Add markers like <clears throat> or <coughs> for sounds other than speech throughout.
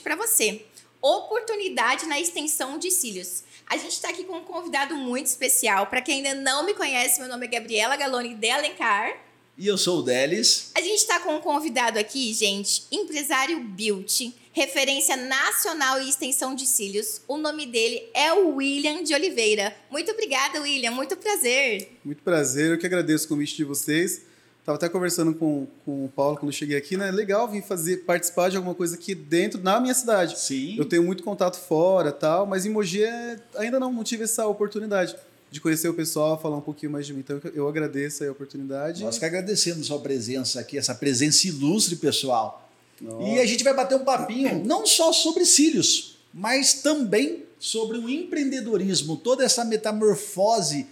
diferente para você: oportunidade na extensão de cílios. A gente está aqui com um convidado muito especial. Para quem ainda não me conhece, meu nome é Gabriela Galoni de Alencar. E eu sou o Delis. A gente está com um convidado aqui, gente, empresário Beauty, referência nacional e extensão de cílios. O nome dele é o William de Oliveira. Muito obrigada, William. Muito prazer. Muito prazer. Eu que agradeço o convite de vocês. Estava até conversando com, com o Paulo quando eu cheguei aqui, né? Legal vir fazer, participar de alguma coisa aqui dentro, na minha cidade. Sim. Eu tenho muito contato fora tal, mas em Mogi é, ainda não, não tive essa oportunidade de conhecer o pessoal, falar um pouquinho mais de mim. Então eu agradeço a oportunidade. Nós que agradecemos a sua presença aqui, essa presença ilustre, pessoal. Nossa. E a gente vai bater um papinho <clears throat> não só sobre cílios, mas também sobre o empreendedorismo, toda essa metamorfose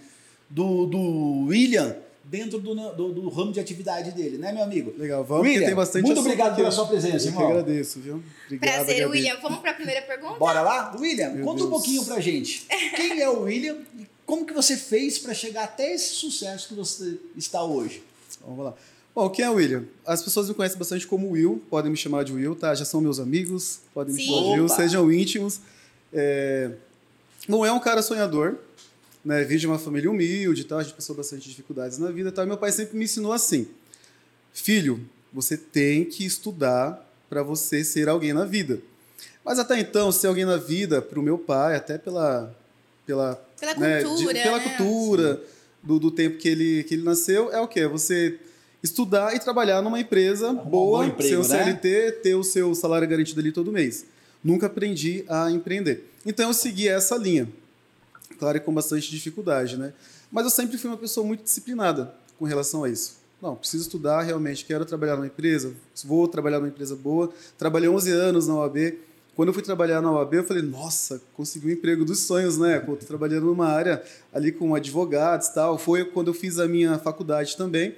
do, do William dentro do, do, do, ramo de atividade dele, né, meu amigo? Legal, vamos, William, tem bastante Muito obrigado pela sua presença, Eu irmão. que agradeço, viu? Obrigado, Prazer, Gabi. William. Vamos para a primeira pergunta? Bora lá? William, Meu conta Deus. um pouquinho pra gente. Quem é o William e como que você fez para chegar até esse sucesso que você está hoje? Vamos lá. Bom, quem é o William? As pessoas me conhecem bastante como Will, podem me chamar de Will, tá? Já são meus amigos, podem me Sim. chamar de Will, Opa. sejam íntimos. É... Bom, é um cara sonhador, né? Vim de uma família humilde, tá? A gente passou bastante dificuldades na vida, tá? Meu pai sempre me ensinou assim: filho, você tem que estudar para você ser alguém na vida. Mas até então, ser alguém na vida, para o meu pai, até pela pela Pela né, de- cultura. pela né? cultura do, do tempo que ele, que ele nasceu, é o quê? Você estudar e trabalhar numa empresa um boa, bom emprego, ser o né? CLT, ter o seu salário garantido ali todo mês. Nunca aprendi a empreender. Então eu segui essa linha. Claro, e com bastante dificuldade, né? Mas eu sempre fui uma pessoa muito disciplinada com relação a isso. Não, preciso estudar realmente, quero trabalhar numa empresa, vou trabalhar numa empresa boa. Trabalhei 11 anos na OAB. Quando eu fui trabalhar na OAB, eu falei, nossa, consegui o emprego dos sonhos, né? Pô, tô trabalhando numa área ali com advogados e tal. Foi quando eu fiz a minha faculdade também.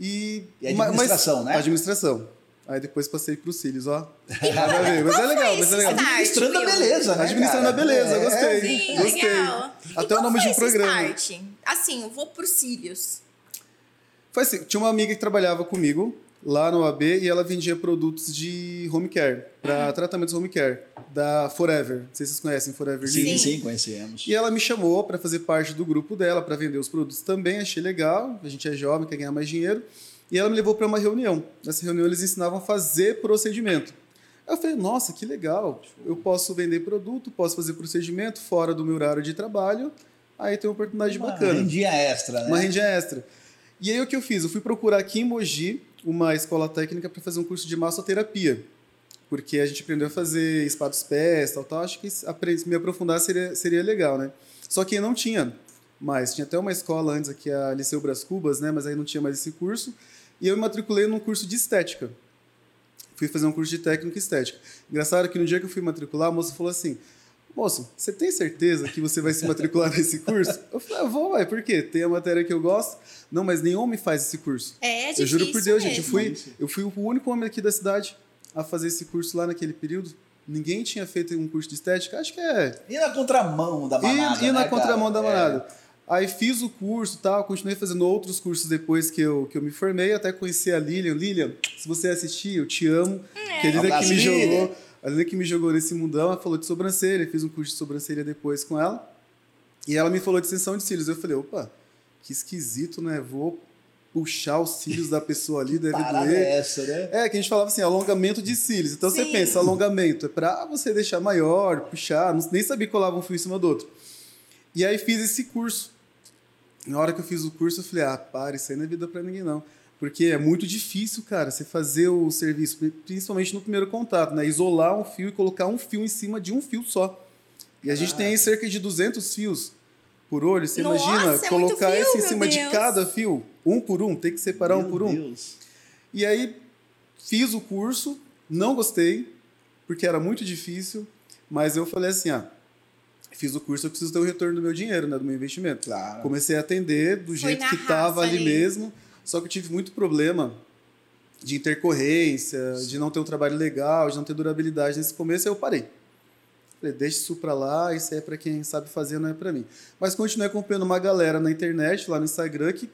E, E administração, né? Administração. Aí depois passei para os cílios, ó. <laughs> Nada a ver, mas é legal, mas é legal. Start, Administrando a beleza, né? Administrando cara? a beleza, É, gostei. Sim, Gostei. legal. Até e o nome foi de um programa. Start? Assim, eu vou por cílios. Foi assim, tinha uma amiga que trabalhava comigo lá no AB e ela vendia produtos de home care, para tratamentos home care, da Forever. Não sei se vocês conhecem Forever Sim, Living. sim, conhecemos. E ela me chamou para fazer parte do grupo dela, para vender os produtos também. Achei legal, a gente é jovem, quer ganhar mais dinheiro. E ela me levou para uma reunião. Nessa reunião eles ensinavam a fazer procedimento. Aí eu falei, nossa, que legal. Eu posso vender produto, posso fazer procedimento fora do meu horário de trabalho. Aí tem uma oportunidade Uma bacana rendinha extra, né? uma rendinha extra. E aí o que eu fiz? Eu fui procurar aqui em Mogi uma escola técnica para fazer um curso de massoterapia. Porque a gente aprendeu a fazer spa dos pés, tal, tal. Acho que me aprofundar seria, seria legal, né? Só que não tinha mais. Tinha até uma escola antes aqui, a Liceu Bras Cubas, né? Mas aí não tinha mais esse curso. E eu me matriculei num curso de estética. Fui fazer um curso de técnica e estética. Engraçado que no dia que eu fui matricular, a moça falou assim: Moço, você tem certeza que você vai se matricular <laughs> nesse curso? Eu falei, ah, vou, vai, por quê? Tem a matéria que eu gosto. Não, mas nenhum homem faz esse curso. É eu difícil juro por Deus, gente, eu mesmo. fui, eu fui o único homem aqui da cidade a fazer esse curso lá naquele período. Ninguém tinha feito um curso de estética. Acho que é E na contramão da manada, e, e na né, contramão cara? da manada. Aí fiz o curso tal, continuei fazendo outros cursos depois que eu, que eu me formei, até conheci a Lilian. Lilian, se você assistir, eu te amo. que a Lilian que me jogou, a Lilian que me jogou nesse mundão, ela falou de sobrancelha, fiz um curso de sobrancelha depois com ela. E ela me falou de extensão de cílios. Eu falei, opa, que esquisito, né? Vou puxar os cílios da pessoa ali, deve Parada doer. é essa, né? É, que a gente falava assim, alongamento de cílios. Então você Sim. pensa, alongamento é pra você deixar maior, puxar, não- nem sabia que colava um fio em cima do outro. E aí fiz esse curso. Na hora que eu fiz o curso, eu falei, ah, para, isso aí não é vida pra ninguém, não. Porque é muito difícil, cara, você fazer o serviço, principalmente no primeiro contato, né? Isolar um fio e colocar um fio em cima de um fio só. E a gente tem aí cerca de 200 fios por olho. Você Nossa, imagina é colocar fio, esse em cima de Deus. cada fio, um por um, tem que separar um Meu por um. Deus. E aí fiz o curso, não gostei, porque era muito difícil, mas eu falei assim, ah, fiz o curso, eu preciso ter o retorno do meu dinheiro, né, do meu investimento. Claro. Comecei a atender do Foi jeito que estava ali ali. mesmo, só que eu tive muito problema de intercorrência, de não ter um trabalho legal, de não ter durabilidade nesse começo, aí eu parei. Falei, deixa isso pra lá, isso aí é pra quem sabe fazer, não é pra mim. Mas continuei acompanhando uma galera na internet, lá no Instagram, que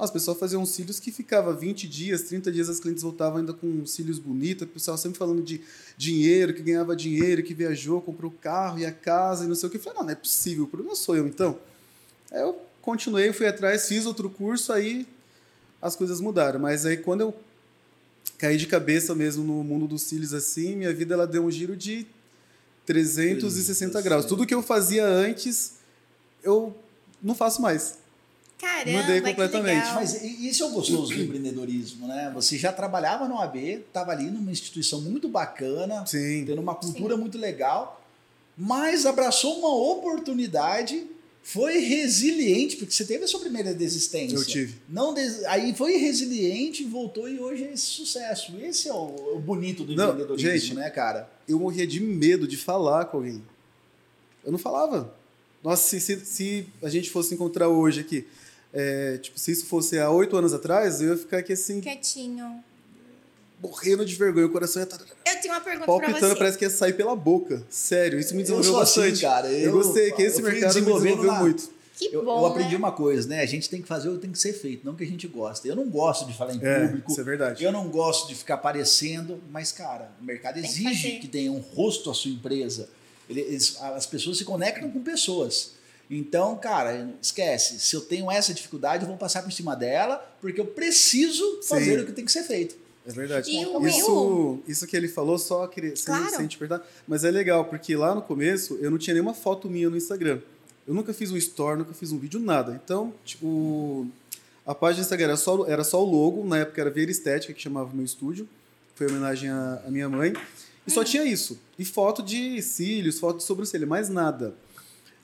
As pessoas faziam cílios que ficava 20 dias, 30 dias as clientes voltavam ainda com cílios bonitos, o pessoal sempre falando de dinheiro, que ganhava dinheiro, que viajou, comprou carro e a casa e não sei o que. Eu falei, não, não é possível, o problema sou eu então. Aí eu continuei, fui atrás, fiz outro curso, aí as coisas mudaram. Mas aí quando eu caí de cabeça mesmo no mundo dos cílios assim, minha vida ela deu um giro de 360 graus. Tudo que eu fazia antes, eu não faço mais. Caramba, Mudei completamente. Que Mas isso é o gostoso do empreendedorismo, né? Você já trabalhava no AB, estava ali numa instituição muito bacana, Sim. tendo uma cultura muito legal, mas abraçou uma oportunidade, foi resiliente, porque você teve a sua primeira desistência. Eu tive. Não des... Aí foi resiliente, voltou e hoje é esse sucesso. Esse é o, o bonito do Não, empreendedorismo, gente, né, cara? Eu morria de medo de falar com alguém. Eu não falava. Nossa, se, se, se a gente fosse encontrar hoje aqui, é, tipo, se isso fosse há oito anos atrás, eu ia ficar aqui assim, Quietinho. morrendo de vergonha. O coração ia estar Eu tenho uma pergunta pra palpitando, você. parece que ia sair pela boca. Sério, isso me Eu desenvolveu assim, bastante. cara. Eu, Eu- gostei, que esse mercado me desenvolveu lá. muito. Que Eu, bom, eu aprendi né? uma coisa, né? A gente tem que fazer o que tem que ser feito, não o que a gente gosta. Eu não gosto de falar em É, público. isso é verdade. Eu não gosto de ficar aparecendo, mas, cara, o mercado Tem que exige fazer. que, tenha um rosto a sua empresa. Ele- eles- as pessoas se conectam com pessoas. Então, cara, esquece. Se eu tenho essa dificuldade, eu vou passar por cima dela, porque eu preciso fazer Sim. o que tem que ser feito. É verdade. E o isso, isso que ele falou, só queria sem, Claro. sem te perguntar, mas é legal, porque lá no começo eu não tinha nenhuma foto minha no Instagram. Eu nunca fiz um story, nunca fiz um vídeo, nada. Então, tipo, a página do Instagram era só, era só o logo, na época era Veira Estética, que chamava o meu estúdio. Foi em homenagem à, à minha mãe. E só tinha isso. E foto de cílios, foto de sobrancelha, mais nada.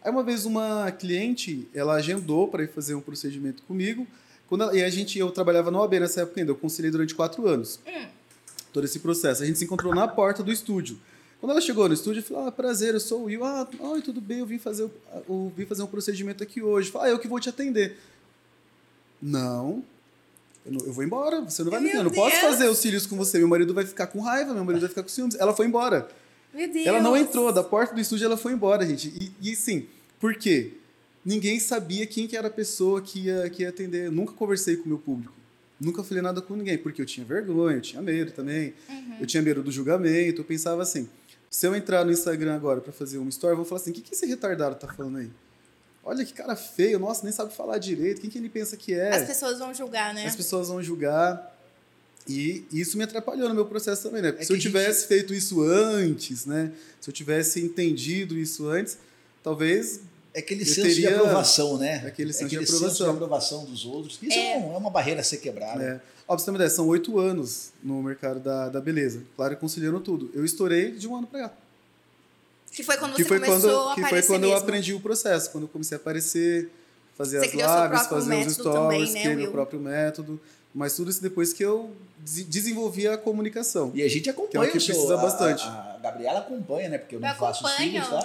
Aí uma vez uma cliente, ela agendou para ir fazer um procedimento comigo. Quando ela- e a gente, eu trabalhava no AB nessa época ainda, eu conciliei durante quatro anos. Todo esse processo. A gente se encontrou na porta do estúdio. Quando ela chegou no estúdio, eu falei, ah, prazer, eu sou o Will. Ah, oi, tudo bem, eu vim fazer, o- eu vim fazer um procedimento aqui hoje. Falei, ah, eu que vou te atender. Não, eu, não- eu vou embora, você não vai me Meu atender. Eu não posso fazer os cílios com você, meu marido vai ficar com raiva, meu marido vai ficar com ciúmes. Ela foi embora. Meu Deus. Ela não entrou, da porta do estúdio ela foi embora, gente. E, e sim, por quê? Ninguém sabia quem que era a pessoa que ia, que ia atender. Eu nunca conversei com o meu público. Nunca falei nada com ninguém, porque eu tinha vergonha, eu tinha medo também. Uhum. Eu tinha medo do julgamento. Eu pensava assim: se eu entrar no Instagram agora para fazer uma story, vão falar assim: o que, que esse retardado tá falando aí? Olha que cara feio, nossa, nem sabe falar direito. Quem que ele pensa que é? As pessoas vão julgar, né? As pessoas vão julgar. E isso me atrapalhou no meu processo também, né? Porque É se eu a gente- tivesse feito isso antes, né? Se eu tivesse entendido isso antes, talvez É aquele Eu senso de aprovação, né? aquele senso de senso aprovação. de aprovação dos outros. Isso é, É. é uma barreira a ser quebrada. É. Ó, pra você ter uma ideia, são oito anos no mercado da, da beleza. Claro, conciliando tudo. Eu estourei de um ano pra cá. Que foi quando que você foi começou quando, a que foi quando eu mesmo. aprendi o processo, quando eu comecei a aparecer, fazer Você as lives, fazer os stories, né, criei meu próprio método. Mas tudo isso depois que eu des- desenvolvi a comunicação. E a gente Que é acompanha o que precisa a- bastante. A, a Gabriela acompanha, né? Porque eu não Eu faço os cílios, tá?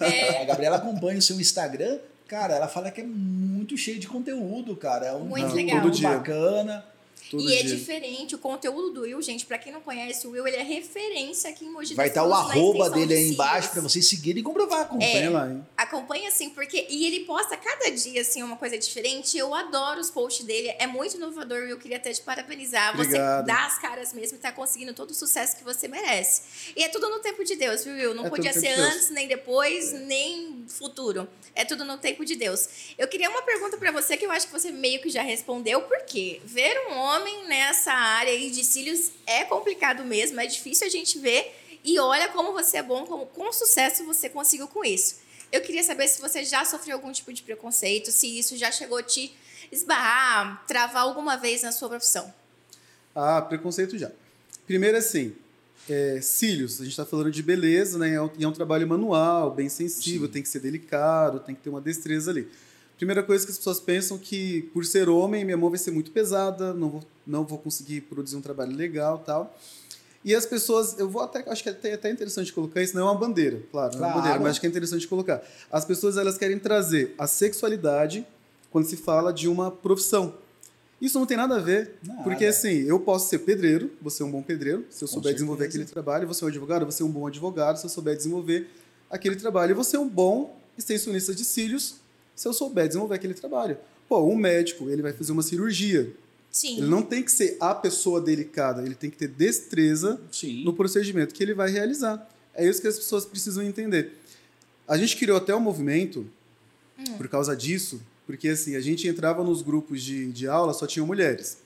<laughs> É. A Gabriela acompanha o seu Instagram. Cara, ela fala que é muito cheio de conteúdo, cara. É um Muito conteúdo legal. Todo dia. bacana. Todo e é dia. diferente, o conteúdo do Will, gente, pra quem não conhece, o Will, ele é referência aqui em Mogi Vai estar o Cruzes, na arroba dele de aí embaixo pra vocês seguirem e comprovar. Acompanha. Acompanha lá, hein? Acompanha assim, porque. E ele posta cada dia, assim, uma coisa diferente. Eu adoro os posts dele. É muito inovador e eu queria até te parabenizar. Obrigado. Você dá as caras mesmo e tá conseguindo todo o sucesso que você merece. E é tudo no tempo de Deus, viu, Will? Não É podia ser de antes, nem depois, nem futuro. É tudo no tempo de Deus. Eu queria uma pergunta pra você que eu acho que você meio que já respondeu. Por quê? Ver um homem nessa área aí de cílios é complicado mesmo, é difícil a gente ver. E olha como você é bom, como com sucesso você conseguiu com isso. Eu queria saber se você já sofreu algum tipo de preconceito, se isso já chegou a te esbarrar, travar alguma vez na sua profissão. Ah, preconceito já. Primeiro, assim, é, cílios. A gente está falando de beleza, né? É um- E é um trabalho manual, bem sensível, Sim. tem que ser delicado, tem que ter uma destreza ali. Primeira coisa que as pessoas pensam que, por ser homem, minha mão vai ser muito pesada, não vou, não vou conseguir produzir um trabalho legal tal. E as pessoas, eu vou até, acho que é até, até interessante colocar isso, não é uma bandeira, claro, não é uma Claro. bandeira, mas acho que é interessante colocar. As pessoas, elas querem trazer a sexualidade quando se fala de uma profissão. Isso não tem nada a ver, Nada. porque assim, eu posso ser pedreiro, você é um bom pedreiro, se eu Com souber desenvolver certeza. aquele trabalho, você é um advogado, você é um bom advogado, se eu souber desenvolver aquele trabalho, você é um bom extensionista de cílios, se eu souber desenvolver aquele trabalho. Pô, um médico, ele vai fazer uma cirurgia. Sim. Ele não tem que ser a pessoa delicada, ele tem que ter destreza Sim. no procedimento que ele vai realizar. É isso que as pessoas precisam entender. A gente criou até um movimento por causa disso, porque assim, a gente entrava nos grupos de, de aula, só tinham mulheres.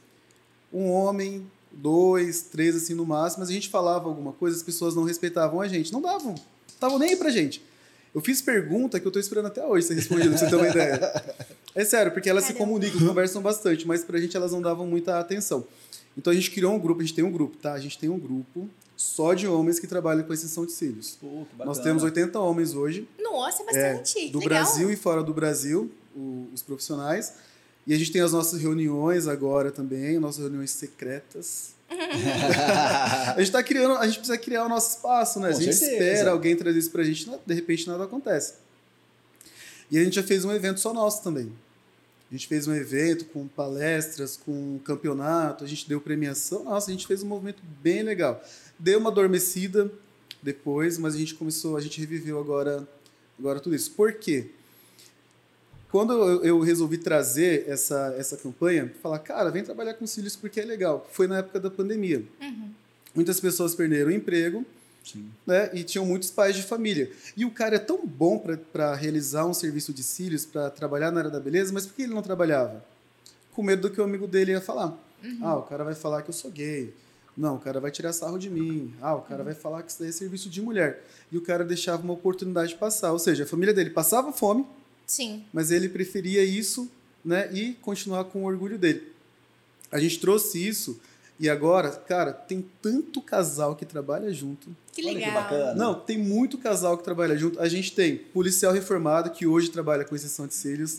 Um homem, dois, três assim no máximo, mas a gente falava alguma coisa, as pessoas não respeitavam a gente, não davam, estavam nem aí pra gente. Eu fiz pergunta que eu tô esperando até hoje ser respondida, pra você ter uma ideia. É sério, porque elas se Caramba. comunicam, conversam bastante, mas pra gente elas não davam muita atenção. Então a gente criou um grupo, a gente tem um grupo, tá? A gente tem um grupo só de homens que trabalham com extensão de cílios. Pô, que Nós temos 80 homens hoje, Nossa, é é, bastante. do Legal. Brasil e fora do Brasil, o- os profissionais. E a gente tem as nossas reuniões agora também, nossas reuniões secretas. <laughs> a gente tá criando, a gente precisa criar o nosso espaço, né? Com a gente certeza. espera alguém trazer isso pra gente, de repente nada acontece. E a gente já fez um evento só nosso também. A gente fez um evento com palestras, com campeonato, a gente deu premiação. Nossa, a gente fez um movimento bem legal. Deu uma adormecida depois, mas a gente começou, a gente reviveu agora, agora tudo isso. Por quê? Quando eu, eu resolvi trazer essa, essa campanha, falar, cara, vem trabalhar com cílios porque é legal. Foi na época da pandemia. Uhum. Muitas pessoas perderam o emprego, Sim. né? E tinham muitos pais de família. E o cara é tão bom para realizar um serviço de cílios, para trabalhar na área da beleza, mas por que ele não trabalhava? Com medo do que o amigo dele ia falar. Ah, o cara vai falar que eu sou gay. Não, o cara vai tirar sarro de mim. Ah, o cara vai falar que isso daí é serviço de mulher. E o cara deixava uma oportunidade passar. Ou seja, a família dele passava fome, Sim. mas ele preferia isso né, e continuar com o orgulho dele. A gente trouxe isso e agora, cara, tem tanto casal que trabalha junto. Que Olha que legal. bacana. Não, tem muito casal que trabalha junto. A gente tem policial reformado que hoje trabalha com exceção de cílios.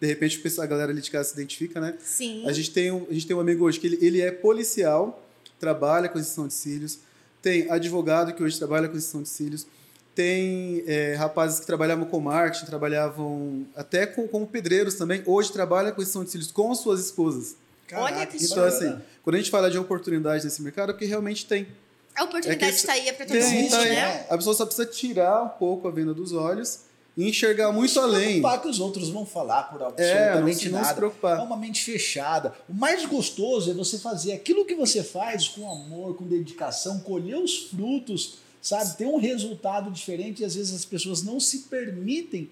De repente o pessoal- a galera ali de casa se identifica, né? Sim. A gente tem um, a gente tem um amigo hoje que ele, ele é policial, trabalha com exceção de cílios. Tem advogado que hoje trabalha com exceção de cílios. Tem é, rapazes que trabalhavam com marketing, trabalhavam até com, como pedreiros também. Hoje trabalham com de cílios com suas esposas. Olha que Então, assim, quando a gente fala de oportunidade nesse mercado, é porque realmente tem. A oportunidade é que está aí para todo Tem, mundo, tá né? A pessoa só precisa tirar um pouco a venda dos olhos e enxergar muito se além. preocupar que os outros vão falar por É, não absolutamente se, não se nada. É preocupar. uma mente fechada. O mais gostoso é você fazer aquilo que você faz com amor, com dedicação, colher os frutos, sabe? Ter um resultado diferente e às vezes as pessoas não se permitem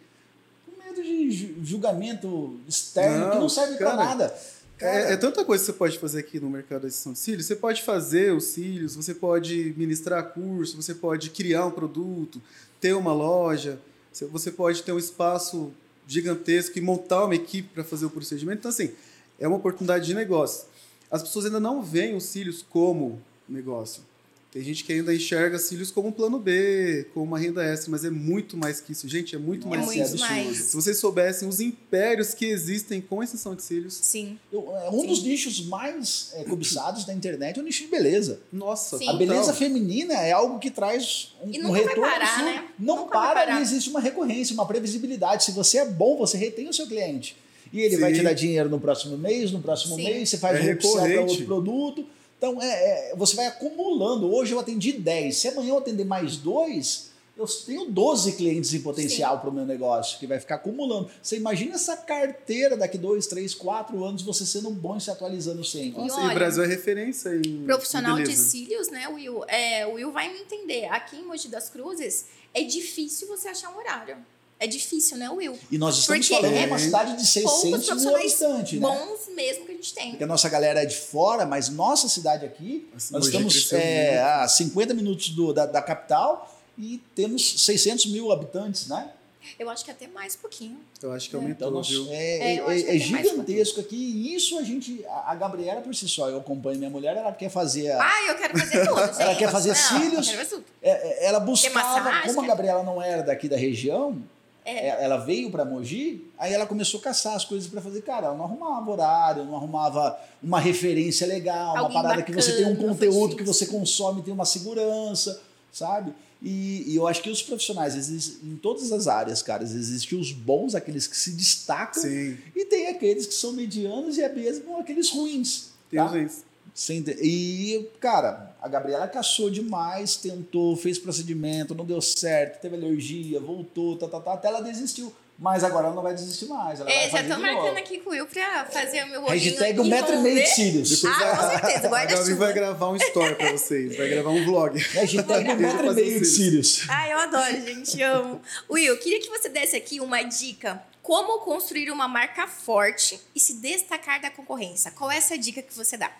com medo de ju- julgamento externo Não, que não serve pra cara, nada. É, é tanta coisa que você pode fazer aqui no mercado da extensão de cílios. Você pode fazer os cílios, você pode ministrar curso, você pode criar um produto, ter uma loja, você- você pode ter um espaço gigantesco e montar uma equipe para fazer o procedimento. Então, assim, é uma oportunidade de negócio. As pessoas ainda não veem os cílios como negócio. Tem gente que ainda enxerga cílios como um plano B, como uma renda extra, mas é muito mais que isso. Gente, é muito É mais muito isso. mais. Se vocês soubessem os impérios que existem com extensão de cílios, Sim. eu- é um dos nichos mais é, cobiçados da internet é o nicho de beleza. nossa, Sim. A beleza feminina é algo que traz um, E um nunca vai retorno. parar, absurdo. né? Não Nunca vai para parar. e existe uma recorrência, uma previsibilidade. Se você é bom, você retém o seu cliente. E ele vai Sim. te dar dinheiro no próximo mês, no próximo Sim. mês, você faz É um para outro produto. Então, é, é, você vai acumulando. Hoje eu atendi 10. Se amanhã eu atender mais dois, eu tenho 12 clientes em potencial para o meu negócio, que vai ficar acumulando. Você imagina essa carteira daqui dois, três, quatro anos, você sendo bom e se atualizando sempre. E e, olha, o Brasil é referência em Profissional em de cílios, né, Will? É, o Will vai me entender. Aqui em Mogi das Cruzes, é difícil você achar um horário. É difícil, né, Will? E nós estamos Porque falando é de uma cidade de 600 mil habitantes, né? Bons mesmo que a gente tem. Porque a nossa galera é de fora, mas nossa cidade aqui, Nossa, nós estamos é, a 50 minutos do- da, da capital e temos 600 mil habitantes, né? Eu acho que até mais um pouquinho. Eu acho que É. aumentou, Então nós, viu? é, É, é- é gigantesco aqui e isso a gente, a, a Gabriela por si só, eu acompanho minha mulher, ela quer fazer, a- Ah, eu quero fazer tudo, gente. <laughs> Ela quer fazer Não, cílios? Fazer tudo. é- é- ela buscava, massagem, como a Gabriela não era daqui da região, É. é, ela veio para Mogi, aí ela começou a caçar as coisas para fazer. Cara, ela não arrumava horário, não arrumava uma referência legal, uma Alguém parada que você tem um bacana, conteúdo que você consome, tem uma segurança, sabe? E, e eu acho que os profissionais, existem em todas as áreas, cara, existem os bons, aqueles que se destacam, Sim, e tem aqueles que são medianos e é mesmo aqueles ruins. tem tá? gente. Ente- E, cara, a Gabriela caçou demais, tentou, fez procedimento, não deu certo, teve alergia, voltou, tá, tá, tá, até ela desistiu. Mas agora ela não vai desistir mais. Ela É, vai já tô marcando novo. aqui com o Will pra fazer o meu olhinho. Hashtag um metro e meio de cílios. Ah, com certeza, <laughs> A Gabi vai gravar um story pra vocês, vai gravar um vlog. <laughs> Hashtag um metro e meio de os cílios. Ai, eu adoro, gente, amo. Will, queria que você desse aqui uma dica. Como construir uma marca forte e se destacar da concorrência? Qual é essa dica que você dá?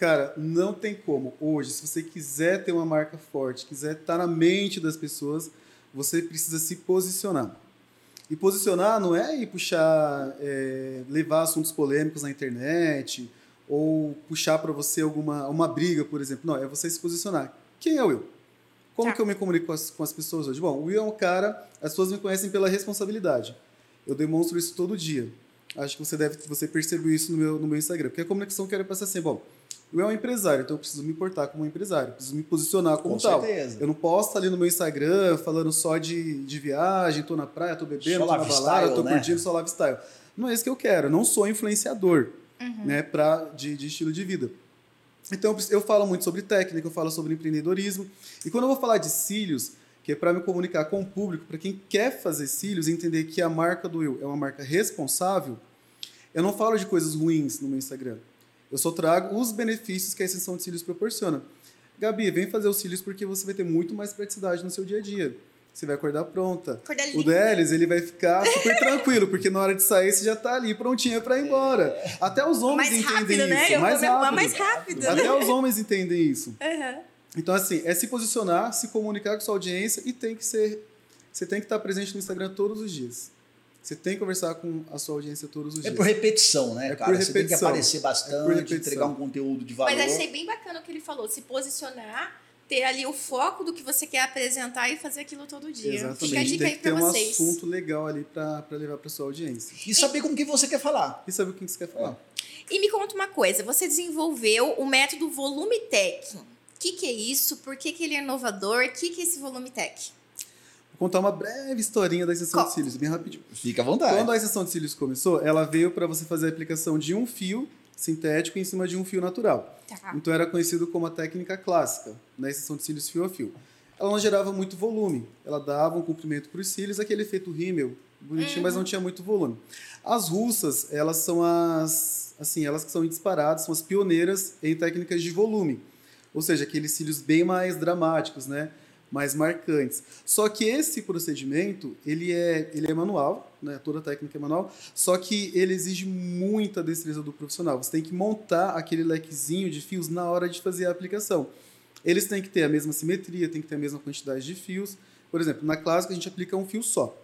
Cara, não tem como. Hoje, se você quiser ter uma marca forte, quiser estar na mente das pessoas, você precisa se posicionar. E posicionar não é ir puxar, é, levar assuntos polêmicos na internet ou puxar para você alguma uma briga, por exemplo. Não, é você se posicionar. Quem é o Will? Como Tá. que eu me comunico com as, com as pessoas hoje? Bom, o Will é um cara, as pessoas me conhecem pela responsabilidade. Eu demonstro isso todo dia. Acho que você deve, você percebeu isso no meu, no meu Instagram. Porque a comunicação que eu quero passar assim, bom, o Will é um empresário, então eu preciso me portar como um empresário, preciso me posicionar como Com tal. certeza. Eu não posso estar ali no meu Instagram falando só de, de viagem, tô na praia, tô bebendo, Só tô na balada, tô né? curtindo, só lifestyle. Não é isso que eu quero. Eu não sou influenciador Uhum. né, pra, de, de estilo de vida. Então, eu eu falo muito sobre técnica, eu falo sobre empreendedorismo. E quando eu vou falar de cílios, que é para me comunicar com o público, para quem quer fazer cílios, e entender que a marca do Will é uma marca responsável, eu não falo de coisas ruins no meu Instagram. Eu só trago os benefícios que a extensão de cílios proporciona. Gabi, vem fazer os cílios porque você vai ter muito mais praticidade no seu dia a dia. Você vai acordar pronta. Acordar O. Delis, ele vai ficar super tranquilo, porque na hora de sair você já tá ali prontinha para ir embora. Até os homens Mais entendem rápido, né? isso. Eu mais rápido. mais rápido. Até os homens entendem isso. Uhum. Então, assim, é se posicionar, se comunicar com sua audiência e tem que ser. Você tem que estar presente no Instagram todos os dias. Você tem que conversar com a sua audiência todos os É dias. por repetição, né, É cara? por Você tem que repetição. aparecer É por bastante, repetição. entregar um conteúdo de valor. Mas achei bem bacana o que ele falou, se posicionar, ter ali o foco do que você quer apresentar e fazer aquilo todo dia. Exatamente. Fica a dica tem aí que ter pra um vocês. assunto legal ali para levar para sua audiência. E saber com que você quer falar. E saber o que você quer falar. E me conta uma coisa, você desenvolveu o método Volume Tech. O que, que é isso? Por que, que ele é inovador? O que, que é esse Volume Tech? Contar uma breve historinha da extensão de Qual? cílios, bem rapidinho. Fica à vontade. Quando a extensão de cílios começou, ela veio para você fazer a aplicação de um fio sintético em cima de um fio natural. Tá. Então era conhecido como a técnica clássica, na extensão de cílios fio a fio. Ela não gerava muito volume, ela dava um comprimento para os cílios, aquele efeito rímel, bonitinho, mas não tinha muito volume. As russas, elas são as, assim, elas que são disparadas, são as pioneiras em técnicas de volume. Ou seja, aqueles cílios bem mais dramáticos, né? Mais marcantes. Só que esse procedimento, ele é, ele é manual, né? toda a técnica é manual, só que ele exige muita destreza do profissional. Você tem que montar aquele lequezinho de fios na hora de fazer a aplicação. Eles têm que ter a mesma simetria, tem que ter a mesma quantidade de fios. Por exemplo, na clássica a gente aplica um fio só.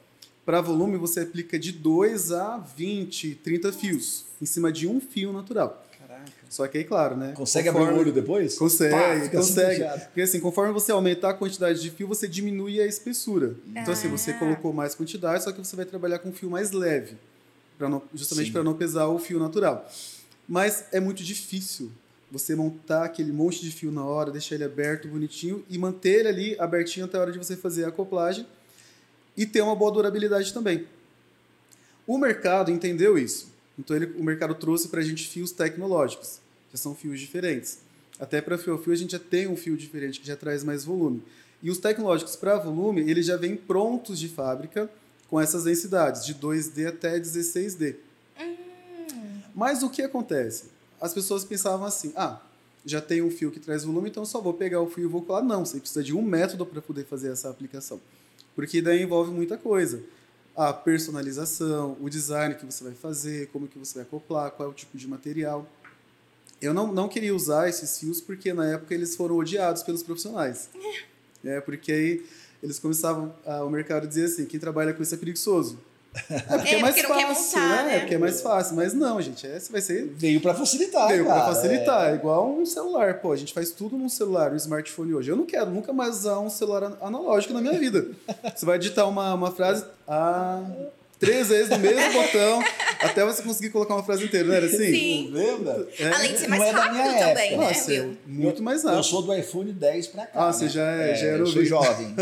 Para volume, você aplica de 2 a 20, 30 fios em cima de um fio natural. Caraca. Só que aí, claro, né? Consegue abrir o olho depois? Consegue, Pá, assim consegue. fechado. Porque assim, conforme você aumentar a quantidade de fio, você diminui a espessura. Então assim, você Ah. colocou mais quantidade, só que você vai trabalhar com um fio mais leve, pra não, justamente para não pesar o fio natural. Mas é muito difícil você montar aquele monte de fio na hora, deixar ele aberto, bonitinho e manter ele ali abertinho até a hora de você fazer a acoplagem e ter uma boa durabilidade também. O mercado entendeu isso. Então ele, o mercado trouxe para a gente fios tecnológicos, já são fios diferentes. Até para fio a fio a gente já tem um fio diferente que já traz mais volume. E os tecnológicos para volume, eles já vêm prontos de fábrica com essas densidades, de 2D até 16D. Mas o que acontece? As pessoas pensavam assim: ah, já tem um fio que traz volume, então eu só vou pegar o fio e vou colar. Não, você precisa de um método para poder fazer essa aplicação. Porque daí envolve muita coisa. A personalização, o design que você vai fazer, como que você vai acoplar, qual é o tipo de material. Eu não, não queria usar esses fios porque na época eles foram odiados pelos profissionais. É, porque aí eles começavam, a, o mercado dizia assim, quem trabalha com isso é preguiçoso. É porque é, É, mais porque não fácil, montar, né? né? É porque é mais fácil. Mas não, gente, essa vai ser Veio pra facilitar, Veio cara. para facilitar, é igual um celular. Pô, a gente faz tudo num celular, um smartphone hoje. Eu não quero nunca mais usar um celular an- analógico na minha vida. Você vai digitar uma, uma frase ah, três vezes no mesmo botão até você conseguir colocar uma frase inteira, não era assim? Sim. Lembra? É. Além de ser Não mais é da rápido minha também, época. né, Nossa, Will? é muito mais Eu rápido. sou do iPhone 10 pra cá. Ah, né? você já é- já era eu sou novinho. jovem.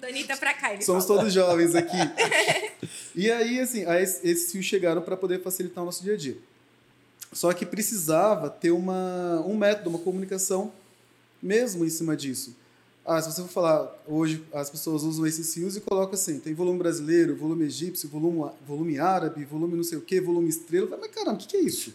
Danita pra cá, ele Somos falou. todos jovens aqui. <laughs> e aí, assim, aí es- esses fios chegaram para poder facilitar o nosso dia a dia. Só que precisava ter uma, um método, uma comunicação mesmo em cima disso. Ah, se você for falar, hoje as pessoas usam esses cílios e colocam assim, tem volume brasileiro, volume egípcio, volume, volume árabe, volume não sei o quê, volume estrela. Mas caramba, o que, que é isso?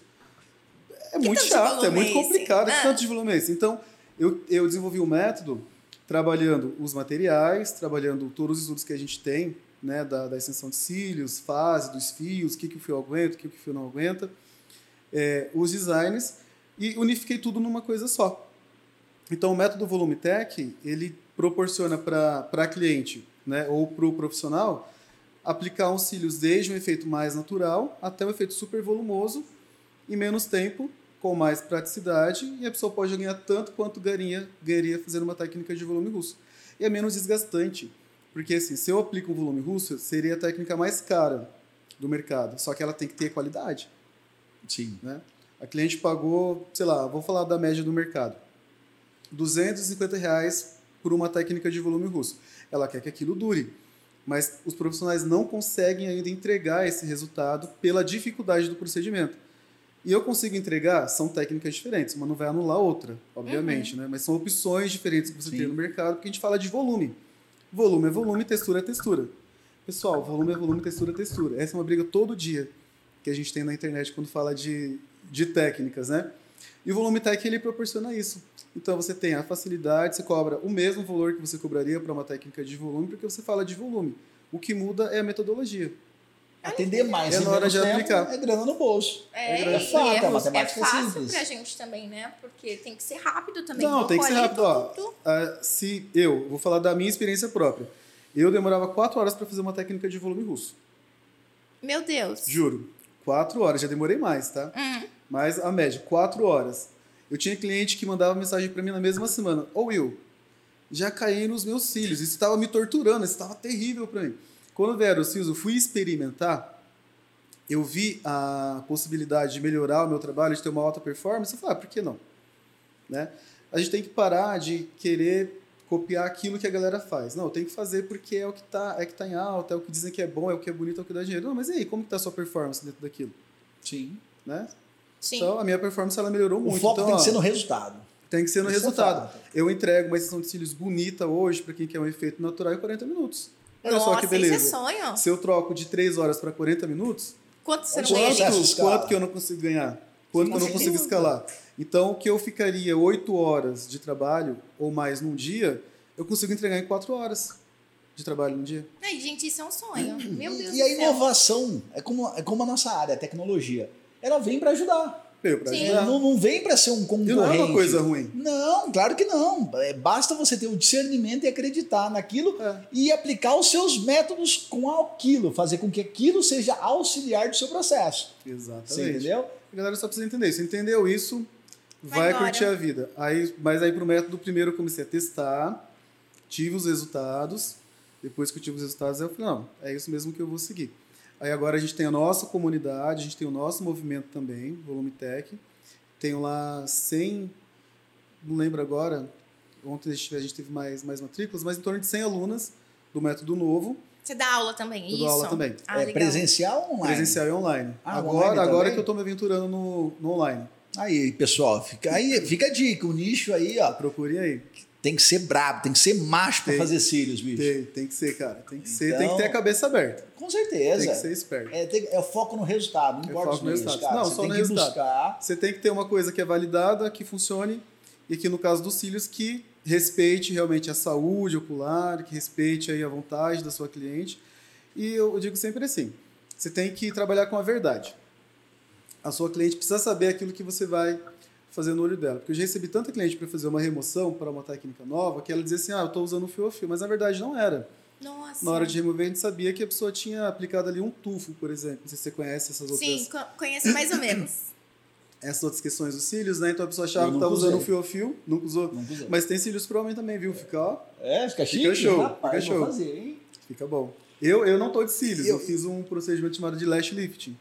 É Que muito chato, é muito é esse? complicado. Que Ah. tanto de volume é esse? Então, eu, eu desenvolvi um método trabalhando os materiais, trabalhando todos os estudos que a gente tem, né, da, da extensão de cílios, fase dos fios, o que, que o fio aguenta, o que, que o fio não aguenta, é, os designs, e unifiquei tudo numa coisa só. Então, o método Volume Tech, ele proporciona para cliente né, ou para o profissional aplicar uns cílios desde um efeito mais natural até um efeito super volumoso em menos tempo, com mais praticidade, e a pessoa pode ganhar tanto quanto ganharia, ganharia fazendo uma técnica de volume russo. E é menos desgastante, porque assim, se eu aplico um volume russo, seria a técnica mais cara do mercado, só que ela tem que ter qualidade Sim. né? A cliente pagou, sei lá, vou falar da média do mercado, 250 reais por uma técnica de volume russo. Ela quer que aquilo dure, mas os profissionais não conseguem ainda entregar esse resultado pela dificuldade do procedimento. E eu consigo entregar, são técnicas diferentes, uma não vai anular a outra, obviamente, né? mas são opções diferentes que você Sim. tem no mercado, porque a gente fala de volume. Volume é volume, textura é textura. Pessoal, volume é volume, textura é textura. Essa é uma briga todo dia que a gente tem na internet quando fala de, de técnicas, né? E o volume tech ele proporciona isso. Então você tem a facilidade, você cobra o mesmo valor que você cobraria para uma técnica de volume, porque você fala de volume. O que muda é a metodologia. Atender mais É na hora de aplicar. É grana no bolso. É, É e fato, é, é matemática é fácil simples. pra gente também, né? Porque tem que ser rápido também. Não, tem que ser rápido. Ó, ah, se eu vou falar da minha experiência própria, eu demorava quatro horas para fazer uma técnica de volume russo. Meu Deus. Juro, quatro horas. Já demorei mais, tá? Hum. Mas a média, quatro horas. Eu tinha cliente que mandava mensagem para mim na mesma semana. Ô Will, já caí nos meus cílios. Isso estava me torturando, isso estava terrível para mim. Quando vieram os cílios, eu fui experimentar. Eu vi a possibilidade de melhorar o meu trabalho, de ter uma alta performance. Eu falei, ah, por que não? Né? A gente tem que parar de querer copiar aquilo que a galera faz. Não, eu tenho que fazer porque é o que está é que tá em alta, é o que dizem que é bom, é o que é bonito, é o que dá dinheiro. Não, mas e aí, como que tá a sua performance dentro daquilo? Sim. Né? Sim. Então, a minha performance ela melhorou O muito. foco Então, tem que ó, ser no resultado. tem que ser no Isso é resultado. fato. Eu entrego uma extensão de cílios bonita hoje, para quem quer um efeito natural, em 40 minutos. Olha Nossa, só que beleza. isso é sonho. Se eu troco de 3 horas para 40 minutos, Quanto você não Quanto ganha quanto, quanto que eu não consigo ganhar? Quanto que eu não consigo escalar? Então, o que eu ficaria 8 horas de trabalho ou mais num dia, eu consigo entregar em 4 horas de trabalho num dia. Ai, gente, isso é um sonho. Meu Deus E a do céu. inovação é como, é como a nossa área, a tecnologia. Ela vem para ajudar. Veio pra Sim. ajudar. Não, não vem para ser um E concorrente. não é uma coisa ruim. Não, claro que não. É, Basta você ter o discernimento e acreditar naquilo É. e aplicar os seus métodos com aquilo, fazer com que aquilo seja auxiliar do seu processo. Você Exatamente. entendeu? A galera só precisa entender. Se entendeu isso, vai, Vai curtir a vida. Aí, mas aí pro método primeiro eu comecei a testar, tive os resultados. Depois que eu tive os resultados, eu falei, não, é isso mesmo que eu vou seguir. Aí agora a gente tem a nossa comunidade, a gente tem o nosso movimento também, Volume Tech. Tenho lá 100, não lembro agora, ontem a gente, teve mais, mais matrículas, mas em torno de 100 alunas do método novo, Você dá aula também, Eu isso? dou aula também. Ah, é legal. presencial ou online? presencial e online. Ah, agora online agora também? que eu estou me aventurando no, no online. Aí, pessoal, fica, aí, fica a dica. O nicho aí, ó, Procurem aí. Tem que ser brabo, tem que ser macho para fazer cílios, bicho. Tem, tem que ser, cara. Tem que ser, tem que Então- ter a cabeça aberta. Com certeza. Tem que ser esperto. É, tem- é o foco no resultado, não É importa os meios, resultado. cara. Não, Você só tem no que resultado. buscar. Você tem que ter uma coisa que é validada, que funcione, e que no caso dos cílios, que respeite realmente a saúde ocular, que respeite aí a vontade da sua cliente. E eu digo sempre assim, você tem que trabalhar com a verdade. A sua cliente precisa saber aquilo que você vai fazer no olho dela. Porque eu já recebi tanta cliente para fazer uma remoção para uma técnica nova, que ela dizia assim, ah, eu estou usando fio a fio, mas na verdade não era. Nossa. Na hora de remover, a gente sabia que a pessoa tinha aplicado ali um tufo, por exemplo. Não sei se você conhece essas outras Sim, co- conheço mais ou menos. <coughs> essas outras questões dos cílios, né? Então a pessoa achava que estava usando fio a fio, nunca usou. Mas tem cílios pro homem também, viu? Fica, ó, É, fica chique? Fica show, Rapaz, fica show. fazer, hein? fica bom. Eu, eu não tô de cílios, eu, Eu- fiz um procedimento chamado de lash lifting,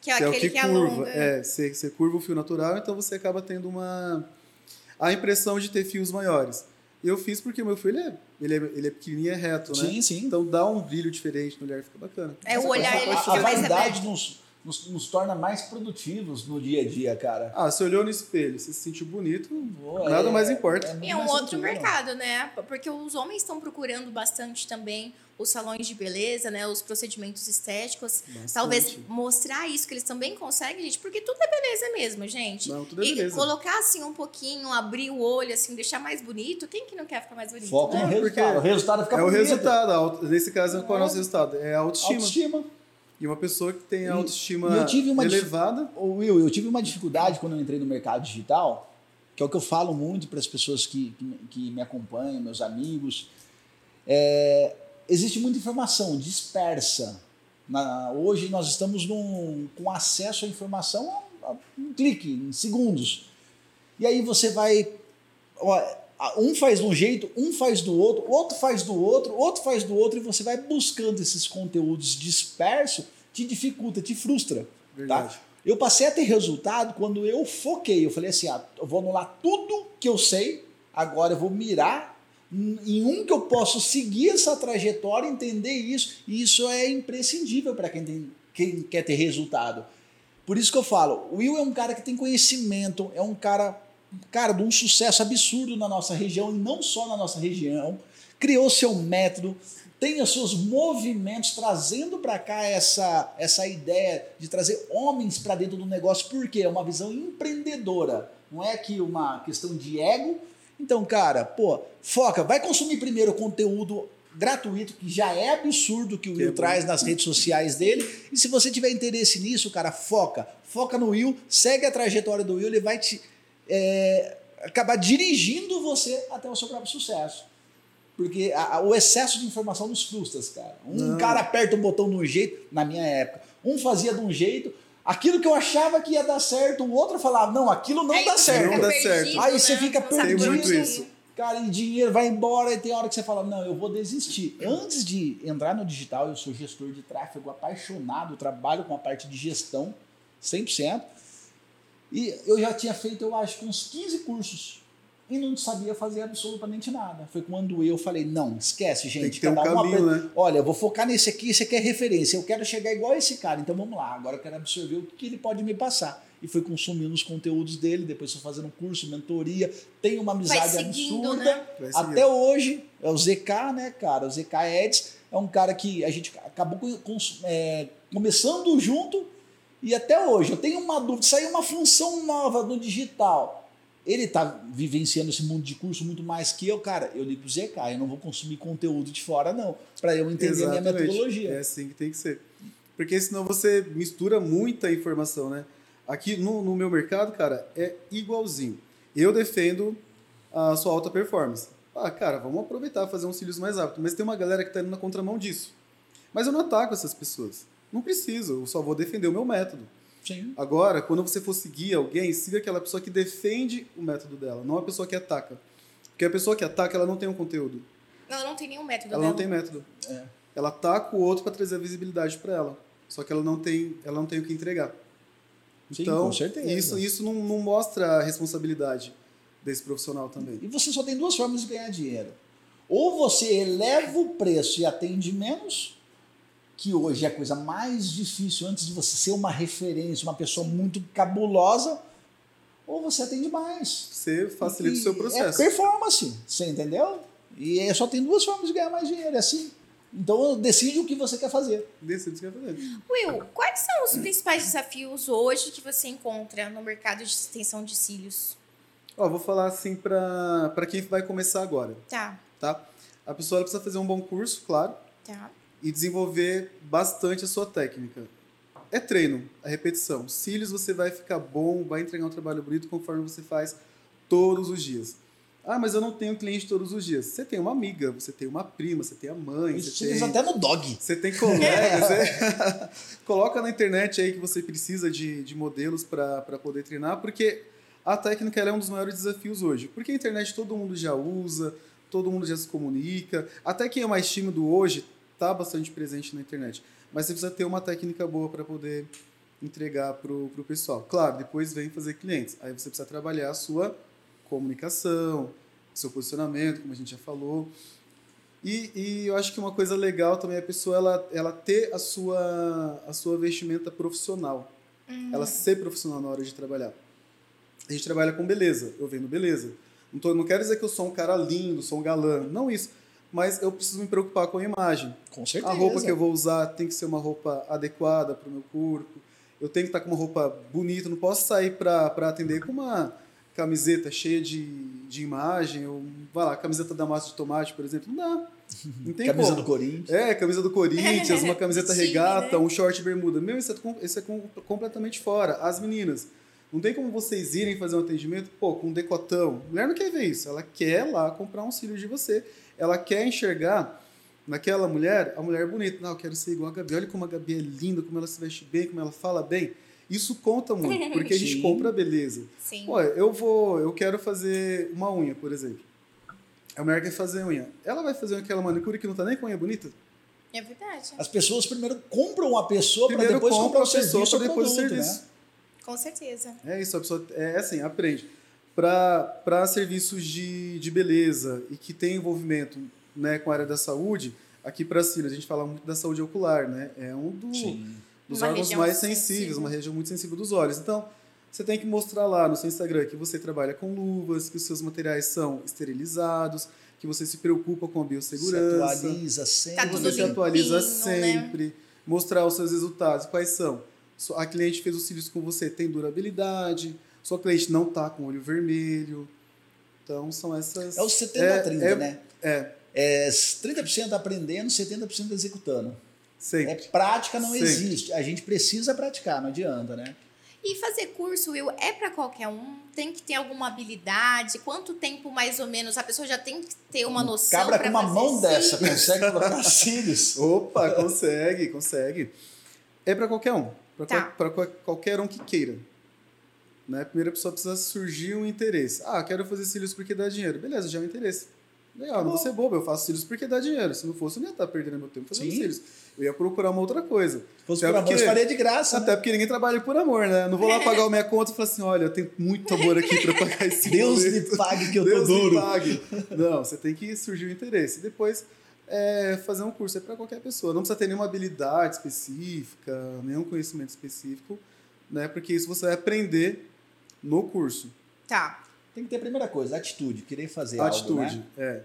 Que é que é o aquele que que, curva. alonga. É, você, você curva o fio natural, então você acaba tendo uma a impressão de ter fios maiores. Eu fiz porque o meu fio ele é, ele é, ele é pequenininho e é reto, né? Sim, sim. Então dá um brilho diferente no olhar, fica bacana. É, o olhar coisa- ele a, fica a aberto. nos, nos, nos torna mais produtivos no dia a dia, cara. Ah, você olhou no espelho, você se sentiu bonito, Pô, nada é- mais importa. E é um outro mercado, né? Porque os homens estão procurando bastante também os salões de beleza, né? Os procedimentos estéticos. Bastante. Talvez mostrar isso que eles também conseguem, gente, porque tudo é beleza mesmo, gente. Não, tudo é e beleza. colocar assim um pouquinho, abrir o olho, assim, deixar mais bonito. Quem que não quer ficar mais bonito? Foco né? no É, porque resultado. O resultado fica É o bonito. resultado. a auto- Nesse caso, qual é o É. nosso resultado? É a autoestima. Autoestima. E uma pessoa que tem a autoestima eu tive uma dif- elevada. Ô, Will, eu tive uma dificuldade quando eu entrei no mercado digital, que é o que eu falo muito para as pessoas que, que, que me acompanham, meus amigos. É, existe muita informação dispersa. Na- hoje nós estamos num- com acesso à informação a, a um clique, em segundos. E aí você vai. ó, um faz de um jeito, um faz do outro, outro faz do outro, outro faz do outro, e você vai buscando esses conteúdos dispersos, te dificulta, te frustra. Verdade. Tá? Eu passei a ter resultado quando eu foquei. Eu falei assim: ah, eu vou anular tudo que eu sei, agora eu vou mirar em um que eu posso seguir essa trajetória, entender isso, e isso é imprescindível para quem, tem- quem quer ter resultado. Por isso que eu falo: o Will é um cara que tem conhecimento, é um cara, cara de um sucesso absurdo na nossa região, e não só na nossa região, criou seu método, tem os seus movimentos trazendo para cá essa, essa ideia de trazer homens para dentro do negócio, porque é uma visão empreendedora, não é que uma questão de ego. Então, cara, pô, foca, vai consumir primeiro o conteúdo gratuito, que já é absurdo que o é Will bom. traz nas redes sociais dele. E se você tiver interesse nisso, cara, foca. Foca no Will, segue a trajetória do Will, ele vai te é, acabar dirigindo você até o seu próprio sucesso. Porque a- a- o excesso de informação nos frustra, cara. Um Não. cara aperta um botão de um jeito, na minha época, um fazia de um jeito, aquilo que eu achava que ia dar certo, o outro falava, não, aquilo não Aí dá você certo. Não dá fica certo. Aí você né? fica Não sabe perdido. Tem muito isso. Cara, e dinheiro vai embora e tem hora que você fala, não, eu vou desistir. Antes de entrar no digital, eu sou gestor de tráfego apaixonado, trabalho com a parte de gestão 100%. E eu já tinha feito, eu acho, uns 15 cursos. E não sabia fazer absolutamente nada. Foi quando eu falei, não, esquece, gente. Tem que ter um caminho, apre- né? Olha, eu vou focar nesse aqui, esse aqui é referência. Eu quero chegar igual esse cara, então vamos lá. Agora eu quero absorver o que ele pode me passar. E fui consumindo os conteúdos dele, depois fui fazendo curso, mentoria. Tenho uma Vai amizade seguindo, absurda. né? Até hoje, é o ZK, né, cara? O ZK Eds é um cara que a gente acabou com- é, começando junto e até hoje. Eu tenho uma dúvida, saiu uma função nova no digital. Ele tá vivenciando esse mundo de curso muito mais que eu, cara. Eu ligo pro ZK, eu não vou consumir conteúdo de fora, não. Para eu entender a minha Exatamente. metodologia. É assim que tem que ser. Porque senão você mistura muita informação, né? Aqui no, no meu mercado, cara, é igualzinho. Eu defendo a sua alta performance. Ah, cara, vamos aproveitar fazer uns cílios mais rápido. Mas tem uma galera que tá indo na contramão disso. Mas eu não ataco essas pessoas. Não preciso, eu só vou defender o meu método. Sim. Agora, quando você for seguir alguém, siga aquela pessoa que defende o método dela, não a pessoa que ataca. Porque a pessoa que ataca, ela não tem um conteúdo. Ela não tem nenhum método Ela dela. não tem método. É. Ela ataca o outro para trazer a visibilidade para ela. Só que ela não tem, ela não tem o que entregar. Sim, então, com certeza. isso, isso não, não mostra a responsabilidade desse profissional também. E você só tem duas formas de ganhar dinheiro. Ou você eleva o preço e atende menos, que hoje é a coisa mais difícil antes de você ser uma referência, uma pessoa muito cabulosa, ou você atende mais. Você facilita E o seu processo. É performance, você entendeu? E é- só tem duas formas de ganhar mais dinheiro, é assim. Então decide o que você quer fazer. Decide o que vai fazer. Will, quais são os principais desafios hoje que você encontra no mercado de extensão de cílios? Ó, vou falar assim para quem vai começar agora, Tá, tá? A pessoa precisa fazer um bom curso, claro, tá. E desenvolver bastante a sua técnica. É treino, a repetição. Cílios você vai ficar bom, vai entregar um trabalho bonito conforme você faz todos os dias. Ah, mas eu não tenho cliente todos os dias. Você tem uma amiga, você tem uma prima, você tem a mãe, você tem, até no dog. você tem colegas. você- <laughs> <laughs> Coloca na internet aí que você precisa de, de modelos para poder treinar, porque a técnica é um dos maiores desafios hoje. Porque a internet todo mundo já usa, todo mundo já se comunica. Até quem é mais tímido hoje está bastante presente na internet. Mas você precisa ter uma técnica boa para poder entregar para o pessoal. Claro, depois vem fazer clientes. Aí você precisa trabalhar a sua comunicação, seu posicionamento, como a gente já falou. E, e eu acho que uma coisa legal também é a pessoa ela, ela ter a sua, a sua vestimenta profissional. Uhum. Ela ser profissional na hora de trabalhar. A gente trabalha com beleza, eu vendo beleza. Não, tô, não quero dizer que eu sou um cara lindo, sou um galã, não isso. Mas eu preciso me preocupar com a imagem. Com certeza. A roupa que eu vou usar tem que ser uma roupa adequada para o meu corpo. Eu tenho que estar com uma roupa bonita, não posso sair para atender com uma camiseta cheia de, de imagem, ou, vai lá, camiseta da massa de tomate, por exemplo. Não dá. Não tem Camisa como. do Corinthians. É, camisa do Corinthians, uma <laughs> camiseta regata, né? um short bermuda. Meu, isso é, isso é com- completamente fora. As meninas, não tem como vocês irem fazer um atendimento, pô, com um decotão. A mulher não quer ver isso. Ela quer lá comprar um cílio de você. Ela quer enxergar naquela mulher a mulher bonita. Não, eu quero ser igual a Gabi. Olha como a Gabi é linda, como ela se veste bem, como ela fala bem. Isso conta muito, <laughs> porque a gente Sim. compra beleza. Sim. Pô, eu vou, eu quero fazer uma unha, por exemplo. A mulher quer fazer unha. Ela vai fazer aquela manicure que não tá nem com unha bonita? É verdade. As pessoas primeiro compram a pessoa para depois compra comprar o a pessoa serviço depois o produto, serviço. né? Com certeza. É isso, a pessoa é assim, aprende. Para serviços de, de beleza e que tem envolvimento né, com a área da saúde, aqui para Cílios a gente fala muito da saúde ocular, né? É um do, dos Uma órgãos mais sensível. sensíveis, uma região muito sensível dos olhos. Então, você tem que mostrar lá no seu Instagram que você trabalha com luvas, que os seus materiais são esterilizados, que você se preocupa com a Se biossegurança. atualiza sempre. Tá que tudo você se atualiza limpinho, né? sempre, mostrar os seus resultados. Quais são? A cliente fez os cílios com você, tem durabilidade. Sua cliente não tá com olho vermelho. Então, são essas... É o 70-30, é- né? É, É 30% aprendendo, 70% executando. sempre. É prática não Sempre. existe. A gente precisa praticar, não adianta, né? E fazer curso, Will, é para qualquer um? Tem que ter alguma habilidade? Quanto tempo, mais ou menos, a pessoa já tem que ter uma noção Cabra com uma fazer mão dessa cílios? consegue colocar <laughs> cílios. Opa, consegue, consegue. É para qualquer um. Para Tá. qualquer um que queira. Né? Primeiro a pessoa precisa surgir um interesse. Ah, quero fazer cílios porque dá dinheiro. Beleza, já é um interesse. Legal, não vou ser bobo, eu faço cílios porque dá dinheiro. Se não fosse, eu não ia estar perdendo meu tempo fazendo Sim. cílios. Eu ia procurar uma outra coisa. Se fosse Até por amor, porque- eu faria de graça. né? Até porque ninguém trabalha por amor, né? Eu não vou lá pagar a <laughs> minha conta e falar assim: olha, eu tenho muito amor aqui para pagar esse <laughs> Deus boleto. me pague que eu Deus tô duro. pague. Não, você tem que surgir o interesse. Depois, é, fazer um curso é para qualquer pessoa. Não precisa ter nenhuma habilidade específica, nenhum conhecimento específico, né? Porque isso você vai aprender no curso. Tá. Tem que ter a primeira coisa, atitude, querer fazer Atitude. algo, né? É.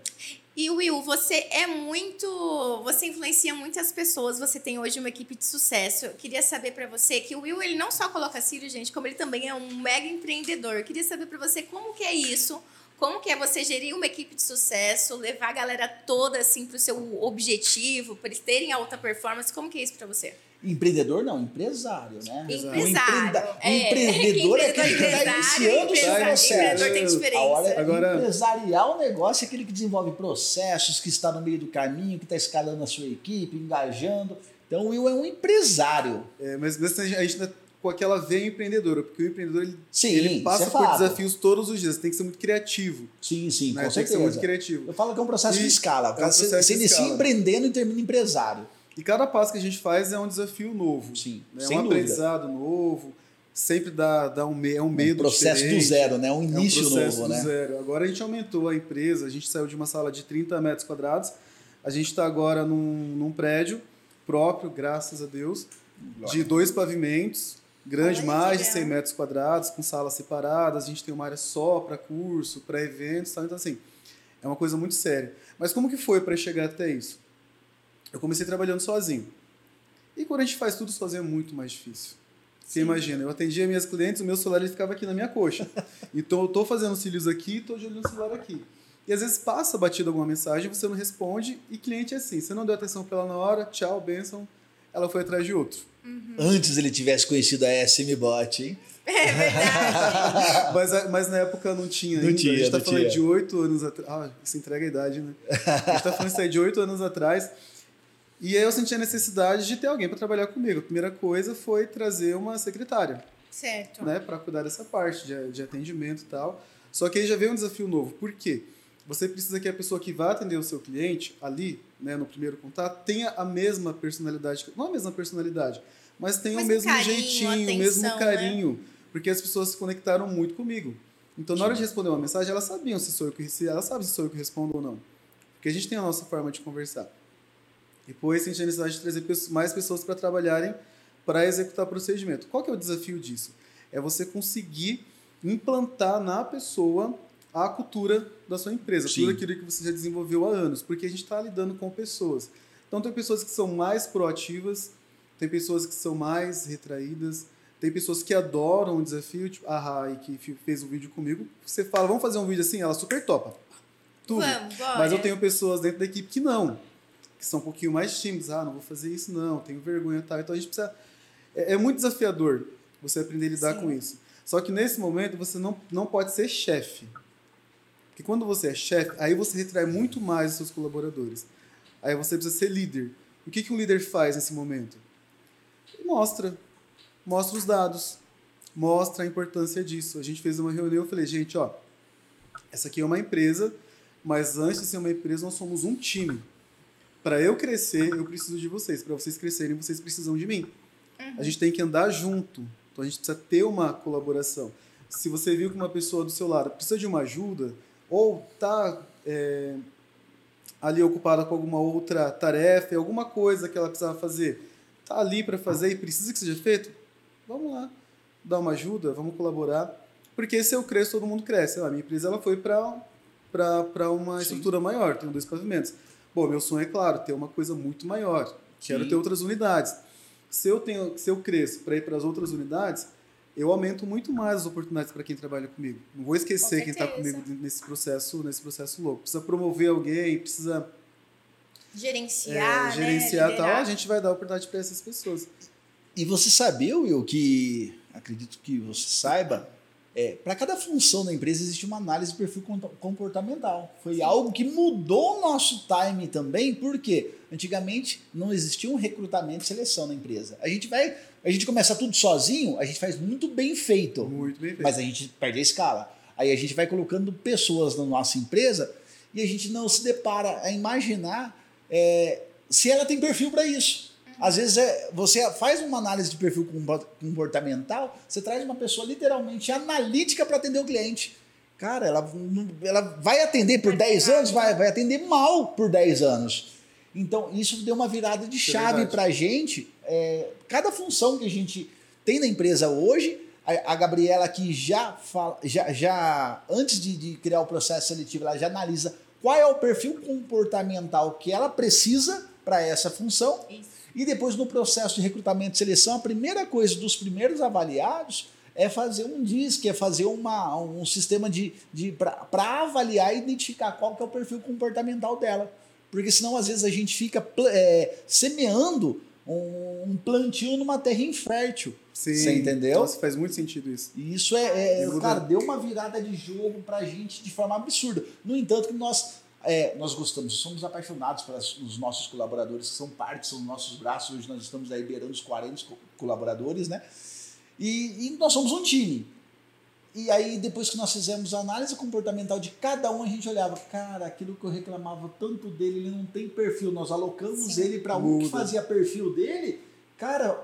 E Will, você é muito. Você influencia muitas pessoas, você tem hoje uma equipe de sucesso. Eu queria saber pra você que o Will, ele não só coloca cílio, gente, como ele também é um mega empreendedor. Eu queria saber pra você como que é isso, como que é você gerir uma equipe de sucesso, levar a galera toda assim pro seu objetivo, pra eles terem alta performance. Como que é isso pra você? Empreendedor não, empresário, né? Empresário. O É, o empreendedor é aquele que está empresário, iniciando o processo. empreendedor tem diferença. Agora, empresarial negócio é aquele que desenvolve processos, que está no meio do caminho, que está escalando a sua equipe, engajando. Então, o Will é um empresário. É, mas, mas a gente tá com aquela veia empreendedora, porque o empreendedor ele, Sim, ele passa é por desafios todos os dias. Você tem que ser muito criativo. Sim, sim, né? com Tem que ser muito certeza. criativo. Eu falo que é um processo E de escala. é um você processo você de inicia escala. empreendendo e termina empresário. E cada passo que a gente faz é um desafio novo. Sim, né? sem um dúvida. aprendizado novo. Sempre dá, dá um, é um medo um processo do diferente. zero, né? Um É um início processo novo, do né? zero. Agora a gente aumentou a empresa, a gente saiu de uma sala de 30 metros quadrados, a gente está agora num, num prédio próprio, graças a Deus, de dois pavimentos, grande, Olha mais de legal. 100 metros quadrados, com salas separadas, a gente tem uma área só para curso, para eventos, tal. então assim, é uma coisa muito séria. Mas como que foi para chegar até isso? Eu comecei trabalhando sozinho. E quando a gente faz tudo sozinho é muito mais difícil. Você imagina, eu atendia minhas clientes, o meu celular ele ficava aqui na minha coxa. <laughs> Então eu tô fazendo cílios aqui, tô de olho no celular aqui. E às vezes passa batido alguma mensagem, você não responde, e cliente é assim, você não deu atenção pra ela na hora, tchau, benção, ela foi atrás de outro. Antes ele tivesse conhecido a SM Bot, hein? É verdade. <laughs> mas, mas na época não tinha Não ainda. tinha, a gente tá não falando tinha. de oito anos atrás. Ah, isso entrega a idade, né? A gente tá falando isso aí de oito anos atrás. E aí eu senti a necessidade de ter alguém para trabalhar comigo. A primeira coisa foi trazer uma secretária. certo. né, para cuidar dessa parte de, de atendimento e tal. Só que aí já veio um desafio novo. Por quê? Você precisa que a pessoa que vai atender o seu cliente ali, né, no primeiro contato, tenha a mesma personalidade, não a mesma personalidade, mas tenha o Mesmo carinho, jeitinho, o atenção, mesmo né? carinho, porque as pessoas se conectaram muito comigo. Então, na hora de responder uma mensagem, elas sabiam se sou eu que se ela sabe se sou eu que respondo ou não. Porque a gente tem a nossa forma de conversar. Depois, a gente tem a necessidade de trazer mais pessoas para trabalharem para executar o procedimento. Qual que é o desafio disso? É você conseguir implantar na pessoa a cultura da sua empresa, Sim. tudo aquilo que você já desenvolveu há anos, porque a gente está lidando com pessoas. Então, tem pessoas que são mais proativas, tem pessoas que são mais retraídas, tem pessoas que adoram o desafio, tipo a Rai, que fez um vídeo comigo. Você fala, vamos fazer um vídeo assim? Ela super topa. Tudo. Vamos, Mas eu tenho pessoas dentro da equipe que não. Que são um pouquinho mais tímidas. Ah, não vou fazer isso, não. Tenho vergonha e tal. Então a gente precisa. É, é muito desafiador você aprender a lidar Sim. com isso. Só que nesse momento você não, não pode ser chefe. Porque quando você é chefe, aí você retrai muito mais os seus colaboradores. Aí você precisa ser líder. O que, que um líder faz nesse momento? Mostra mostra os dados, mostra a importância disso. A gente fez uma reunião, eu falei, gente, ó, essa aqui é uma empresa, mas antes de ser uma empresa, nós somos um time. Para eu crescer, eu preciso de vocês. Para vocês crescerem, vocês precisam de mim. Uhum. A gente tem que andar junto. Então a gente precisa ter uma colaboração. Se você viu que uma pessoa do seu lado precisa de uma ajuda, ou está é, ali ocupada com alguma outra tarefa, alguma coisa que ela precisava fazer, está ali para fazer e precisa que seja feito, vamos lá, dar uma ajuda, vamos colaborar. Porque se eu cresço, todo mundo cresce. A minha empresa ela foi para uma Sim. estrutura maior, tem dois pavimentos. Bom, meu sonho é claro, ter uma coisa muito maior. Quero Sim. ter outras unidades. Se eu, tenho, se eu cresço para ir para as outras unidades, eu aumento muito mais as oportunidades para quem trabalha comigo. Não vou esquecer quem está comigo nesse processo, nesse processo louco. Precisa promover alguém, precisa gerenciar, é, gerenciar né? tal. A gente vai dar oportunidade para essas pessoas. E você sabia, Will, que acredito que você saiba, é, para cada função da empresa existe uma análise de perfil comportamental. Foi algo que mudou o nosso time também, porque antigamente não existia um recrutamento e seleção na empresa. A gente vai, a gente começa tudo sozinho, a gente faz muito bem feito. Muito bem feito. Mas a gente perde a escala. Aí a gente vai colocando pessoas na nossa empresa e a gente não se depara a imaginar é, se ela tem perfil para isso. Às vezes é, você faz uma análise de perfil comportamental, você traz uma pessoa literalmente analítica para atender o cliente. Cara, ela, ela vai atender por 10 anos, vai, vai atender mal por 10 anos. Então, isso deu uma virada de é chave é para a gente. É, cada função que a gente tem na empresa hoje, a, a Gabriela aqui já fala, já, já antes de, de criar o processo seletivo, ela já analisa qual é o perfil comportamental que ela precisa para essa função. Isso e depois, no processo de recrutamento e seleção, a primeira coisa dos primeiros avaliados é fazer um DISC, é fazer uma, um sistema de, de para avaliar e identificar qual que é o perfil comportamental dela. Porque senão, às vezes, a gente fica é, semeando um, plantio numa terra infértil. Sim. Você entendeu? Nossa, faz muito sentido isso. E isso é, é cara, deu uma virada de jogo pra gente de forma absurda. No entanto, que nós é, nós gostamos, somos apaixonados pelos nossos colaboradores, que são parte, são nossos braços. Hoje nós estamos aí beirando os 40 colaboradores, né? E, e, nós somos um time. E aí, depois que nós fizemos a análise comportamental de cada um, a gente olhava, cara, aquilo que eu reclamava tanto dele, ele não tem perfil. Nós alocamos Sim. ele para um que fazia perfil dele. Cara,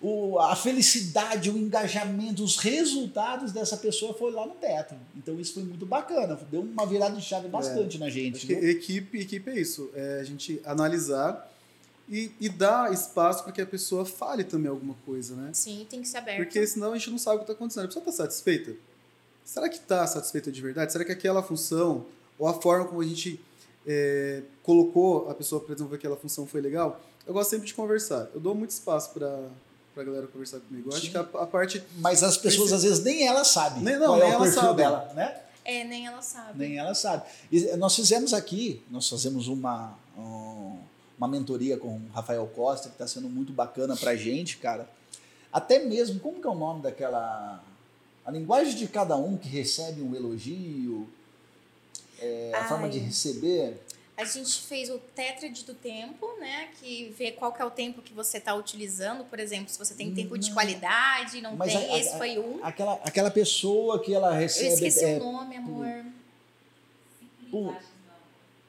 o, a felicidade, o engajamento, os resultados dessa pessoa foi lá no teto. Então isso foi muito bacana, deu uma virada de chave bastante é, na gente. Acho que equipe, equipe é isso, é a gente analisar e, e dar espaço para que a pessoa fale também alguma coisa, né? Sim, tem que ser aberto. Porque senão a gente não sabe o que está acontecendo. A pessoa está satisfeita? Será que está satisfeita de verdade? Será que aquela função ou a forma como a gente é, colocou a pessoa para desenvolver aquela função foi legal? Eu gosto sempre de conversar. Eu dou muito espaço para pra galera conversar comigo. Eu acho que a, a, parte. Mas as pessoas, às vezes, nem ela sabe. Nem, não, nem é ela sabe. dela, né? É, nem ela sabe. Nem ela sabe. E nós fizemos aqui, nós fazemos uma, uma mentoria com o Rafael Costa, que está sendo muito bacana pra gente, cara. Até mesmo, como que é o nome daquela. A linguagem de cada um que recebe um elogio, é, a forma de receber. A gente fez o tetrade do tempo, né? Que vê qual que é o tempo que você está utilizando. Por exemplo, se você tem tempo de qualidade, não Mas tem, a, a, esse foi um. Aquela, aquela pessoa que ela recebe. Eu esqueci é, o nome, amor. Por,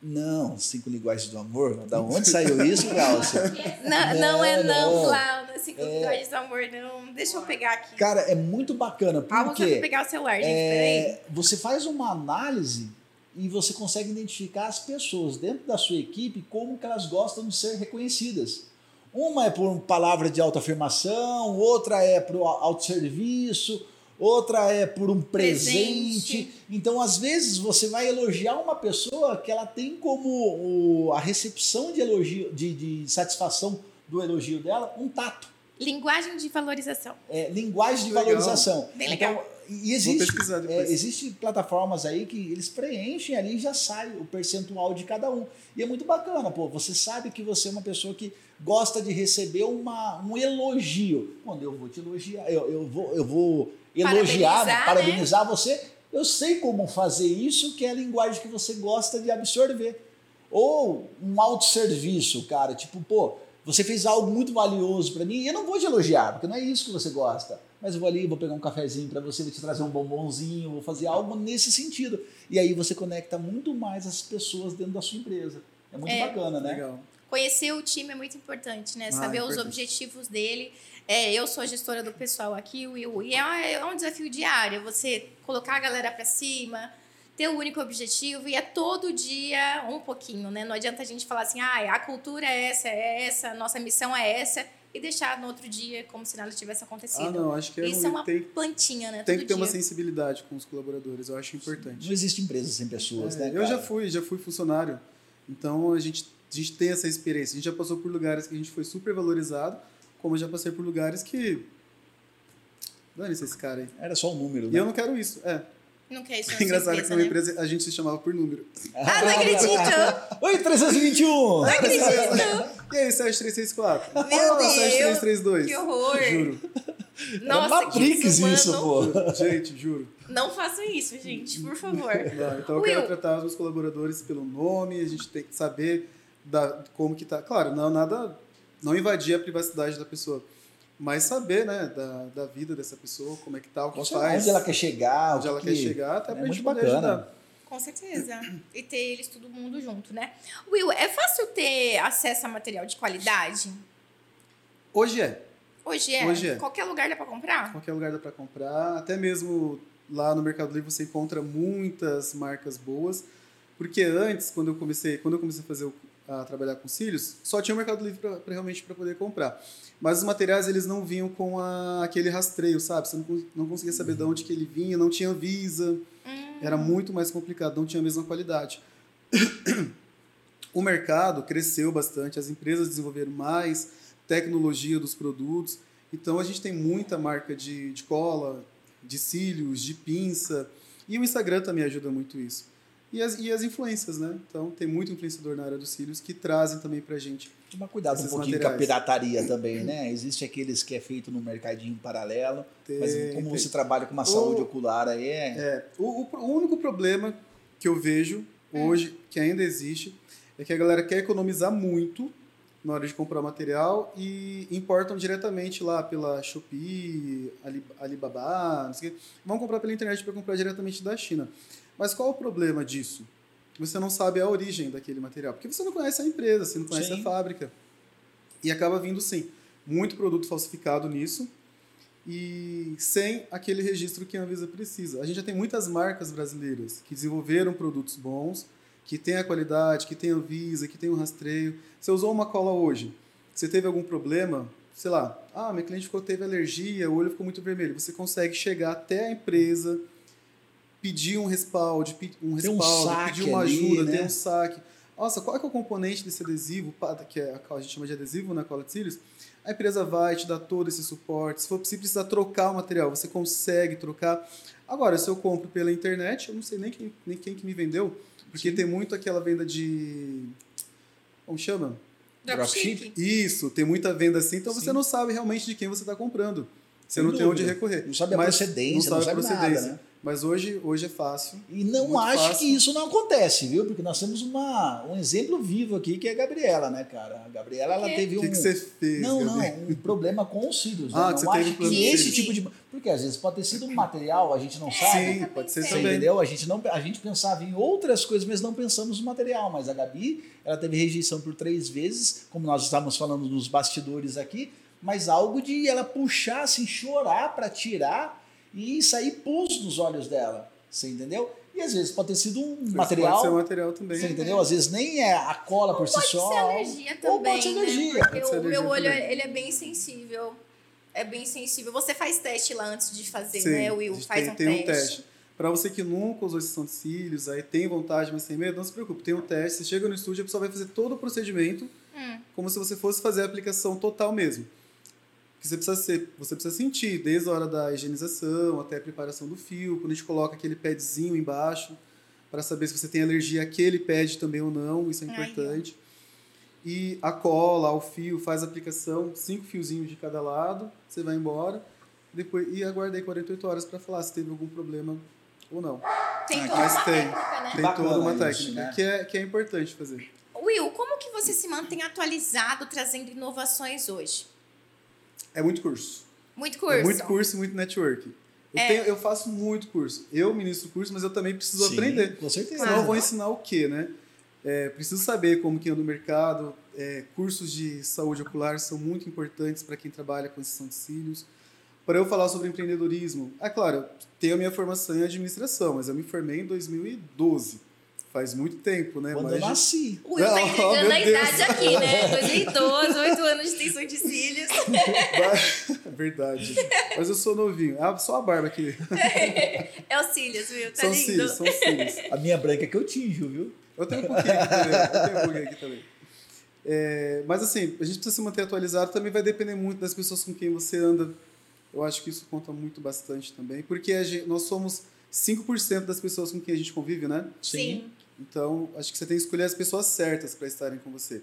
não, cinco linguagens do amor? Da <laughs> onde saiu isso, Glaucia? não, não, não, é não. Cláudia. Cinco é... linguagens do amor, não. Deixa eu pegar aqui. Cara, é muito bacana. Porque, ah, vou pegar o celular, gente, é, peraí. Você faz uma análise e você consegue identificar as pessoas dentro da sua equipe como que elas gostam de ser reconhecidas. Uma é por palavra de autoafirmação, outra é por autosserviço, outra é por um presente. presente. Então, às vezes, você vai elogiar uma pessoa que ela tem como o, a recepção de elogio, de, de satisfação do elogio dela, um tato. Linguagem de valorização. É, linguagem de legal. valorização. Bem legal. Então, e existe, é, existe plataformas aí que eles preenchem ali e já sai o percentual de cada um. E é muito bacana, pô. Você sabe que você é uma pessoa que gosta de receber uma, um elogio. Quando eu vou te elogiar, eu, eu, vou, eu vou elogiar, parabenizar, parabenizar né? você. Eu sei como fazer isso, que é a linguagem que você gosta de absorver. Ou um autosserviço, cara. Tipo, pô, você fez algo muito valioso para mim e eu não vou te elogiar, porque não é isso que você gosta. Mas eu vou ali, vou pegar um cafezinho para você, vou te trazer um bombonzinho, vou fazer algo nesse sentido. E aí você conecta muito mais as pessoas dentro da sua empresa. É muito é, bacana, né? Legal. Conhecer o time é muito importante, né? Ah, Saber importante. os objetivos dele. É, eu sou a gestora do pessoal aqui, Will, e é, é um desafio diário. Você colocar a galera para cima, ter o um único objetivo e é todo dia um pouquinho, né? Não adianta a gente falar assim, ah, a cultura é essa, é essa, nossa missão é essa e deixar no outro dia como se nada tivesse acontecido. Ah, não, acho que é Isso é uma tem, plantinha, né? Tem todo que ter dia. uma sensibilidade com os colaboradores, eu acho importante. Não existe empresa sem pessoas, é, né? Eu já fui, já fui funcionário, então a gente, a gente tem essa experiência. A gente já passou por lugares que a gente foi super valorizado, como eu já passei por lugares que. Dane-se esse cara aí. Era só um número, né? E eu não quero isso, é. Não quer isso na <laughs> Engraçado que numa né? empresa a gente se chamava por número. Ah, não <laughs> acredito! Oi, 321! Não acredito! E aí, 7364? Meu oh, Deus! 7332. Que horror! Juro. Nossa, é Matrix isso, pô. Gente, juro. Não façam isso, gente, por favor. Não, então eu Will. quero tratar os colaboradores pelo nome, a gente tem que saber da, como que tá. Claro, não nada, não invadir a privacidade da pessoa mas saber, né, da, da vida dessa pessoa, como é que tá, o que faz. Onde ela quer chegar. Onde ela que... quer chegar, até é pra gente bacana. ajudar. Com certeza. E ter eles todo mundo junto, né? Will, é fácil ter acesso a material de qualidade? Hoje é. Hoje é? Hoje é. Qualquer lugar dá para comprar? Qualquer lugar dá para comprar. Até mesmo lá no Mercado Livre você encontra muitas marcas boas. Porque antes, quando eu comecei, quando eu comecei a fazer a trabalhar com cílios, só tinha o Mercado Livre pra, pra realmente para poder comprar. Mas os materiais eles não vinham com a, aquele rastreio, sabe? Você não, não conseguia saber de onde que ele vinha, não tinha visa. Hum. Era muito mais complicado, não tinha a mesma qualidade. <coughs> o mercado cresceu bastante, as empresas desenvolveram mais tecnologia dos produtos. Então a gente tem muita marca de, de cola, de cílios, de pinça. E o Instagram também ajuda muito isso. E as, e as influências, né? Então, tem muito influenciador na área dos cílios que trazem também pra gente. Tomar cuidado um pouquinho materiais. com a pirataria também, né? Existe aqueles que é feito no mercadinho paralelo, tem, mas como tem. você trabalha com uma saúde ocular aí é... é o, o, o, único problema que eu vejo hoje, que ainda existe, é que a galera quer economizar muito na hora de comprar material e importam diretamente lá pela Shopee, Alibaba, não sei o quê. Vão comprar pela internet para comprar diretamente da China. Mas qual o problema disso? Você não sabe a origem daquele material, porque você não conhece a empresa, você não conhece sim. a fábrica. E acaba vindo, sim, muito produto falsificado nisso e sem aquele registro que a Anvisa precisa. A gente já tem muitas marcas brasileiras que desenvolveram produtos bons, que têm a qualidade, que têm a Anvisa, que têm o rastreio. Você usou uma cola hoje, você teve algum problema, sei lá, ah, meu cliente ficou, teve alergia, o olho ficou muito vermelho. Você consegue chegar até a empresa, pedir um respaldo, um respaldo, um pedir uma ajuda, ali, né? ter um saque. Nossa, qual é, é, o componente desse adesivo, que é, a gente chama de adesivo na né, cola de cílios? A empresa vai te dar todo esse suporte. Se for preciso precisar trocar o material, você consegue trocar. Agora, se eu compro pela internet, eu não sei nem quem, nem quem que me vendeu, porque Sim. tem muito aquela venda de. Como chama? Dropship. Isso, tem muita venda assim, então Sim. você não sabe realmente de quem você está comprando. Você Sem não dúvida. tem onde recorrer. Não sabe a Mas procedência, não sabe, não sabe a procedência. Nada, né? Mas hoje, hoje é fácil. E não acho fácil. que isso não acontece, viu? Porque nós temos uma, um exemplo vivo aqui que é a Gabriela, né, cara? A Gabriela ela teve um. O que, que você fez? Não, não, um problema com os cílios. Ah, né? que não você acho teve que esse tipo de. Porque às vezes pode ter sido um material, a gente não sabe. Sim, pode ser também. Entendeu? A gente, não, a gente pensava em outras coisas, mas não pensamos no material. Mas a Gabi, ela teve rejeição por três vezes, como nós estávamos falando nos bastidores aqui, mas algo de ela puxar, assim, chorar para tirar e sair pus nos olhos dela. Você entendeu? E às vezes pode ter sido um Mas material. Pode ser um material também. Você entendeu? Às vezes nem é a cola por si Pode só. ser alergia também, Ou pode ser né? alergia. Porque Pode ser o meu alergia olho, também. ele é bem sensível. É bem sensível. Você faz teste lá antes de fazer, Sim, né, Will? Faz tem, um, tem teste. um teste. Para você que nunca usou de cílios, aí tem vontade, mas tem medo, não se preocupe. Tem um teste. Você chega no estúdio, a pessoa vai fazer todo o procedimento Hum. como se você fosse fazer a aplicação total mesmo. Que você precisa ser, você precisa sentir desde a hora da higienização até a preparação do fio, quando a gente coloca aquele padzinho embaixo para saber se você tem alergia àquele pad também ou não, isso é Ai, importante. E a cola, o fio, faz a aplicação, cinco fiozinhos de cada lado, você vai embora, depois e aguardei 48 horas para falar se teve algum problema ou não. Tem Ah, toda mas uma tem. técnica, né? Tem Bacana toda uma isso, técnica né? que, é, que é importante fazer. Will, como que você se mantém atualizado trazendo inovações hoje? É muito curso. Muito curso. É muito curso e muito network. Eu, É. tenho- eu faço muito curso. Eu ministro curso, mas eu também preciso Sim, aprender. Com certeza. Senão eu vou ensinar o quê, né? É, preciso saber como que anda o mercado. É, cursos de saúde ocular são muito importantes para quem trabalha com exceção de cílios. Para eu falar sobre empreendedorismo, é claro, eu tenho a minha formação em administração, mas eu me formei em 2012. Faz muito tempo, né? Quando Mais eu nasci. O Will tá entregando meu a Deus. idade aqui, né? 2012, 8 anos de extensão de cílios. <laughs> Verdade. Mas eu sou novinho. Ah, só a barba aqui. É os cílios, Will. Tá são lindo. cílios, são cílios. A minha branca é que eu tinjo, viu? Eu tenho um pouquinho aqui também. Eu tenho um pouquinho aqui também. É, mas assim, a gente precisa se manter atualizado. Também vai depender muito das pessoas com quem você anda. Eu acho que isso conta muito bastante também. Porque a gente- nós somos 5% das pessoas com quem a gente convive, né? Sim. Então, acho que você tem que escolher as pessoas certas para estarem com você.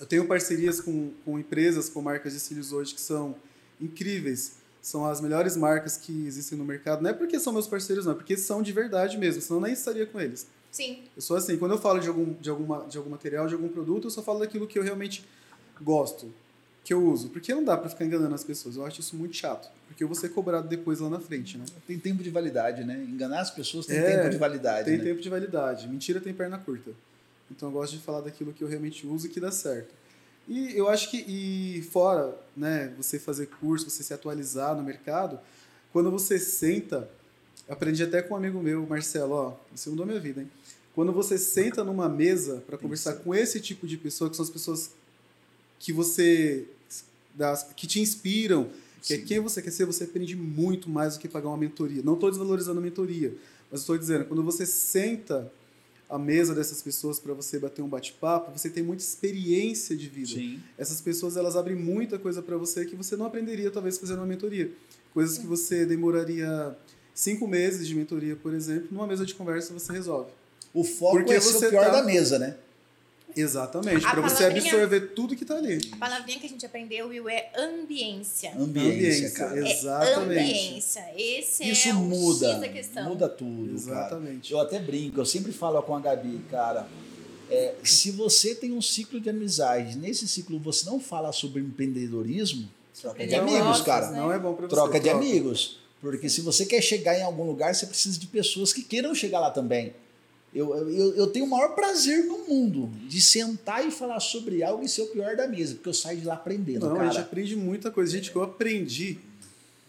Eu tenho parcerias com, com empresas, com marcas de cílios hoje que são incríveis. São as melhores marcas que existem no mercado. Não é porque são meus parceiros, não. É porque são de verdade mesmo. Senão eu nem estaria com eles. Sim. Eu sou assim, quando eu falo de algum, de, alguma, de algum material, de algum produto, eu só falo daquilo que eu realmente gosto, que eu uso. Porque não dá pra ficar enganando as pessoas. Eu acho isso muito chato. Porque eu vou ser cobrado depois lá na frente, né? Tem tempo de validade, né? Enganar as pessoas tem É, tempo de validade. Tem né? tempo de validade. Mentira tem perna curta. Então eu gosto de falar daquilo que eu realmente uso e que dá certo. E eu acho que, e fora, né, você fazer curso, você se atualizar no mercado, quando você senta, aprendi até com um amigo meu, Marcelo, ó, você mudou minha vida, hein? Quando você senta numa mesa para conversar com esse tipo de pessoa, que são as pessoas que você das, que te inspiram, que é Sim. quem você quer ser, você aprende muito mais do que pagar uma mentoria. Não estou desvalorizando a mentoria, mas estou dizendo, quando você senta à mesa dessas pessoas para você bater um bate-papo, você tem muita experiência de vida. Sim. Essas pessoas elas abrem muita coisa para você que você não aprenderia talvez fazendo uma mentoria. Coisas que você demoraria cinco meses de mentoria, por exemplo, numa mesa de conversa você resolve. O foco Porque é ser o pior tá- da mesa, né? Exatamente, para você absorver tudo que está ali. A palavrinha que a gente aprendeu, Will, é ambiência. Ambiência, cara. É exatamente. ambiência. Esse Isso é o muda, X da questão. muda tudo, cara. Exatamente. Eu até brinco, eu sempre falo com a Gabi, cara, é, se você tem um ciclo de amizade, nesse ciclo você não fala sobre empreendedorismo, troca de amigos, cara. né? Não é bom para você. Troca de amigos. Porque se você quer chegar em algum lugar, você precisa de pessoas que queiram chegar lá também. Eu, eu, eu tenho o maior prazer no mundo de sentar e falar sobre algo e ser o pior da mesa, porque eu saio de lá aprendendo, Não, a gente cara. aprende muita coisa. Gente, que eu aprendi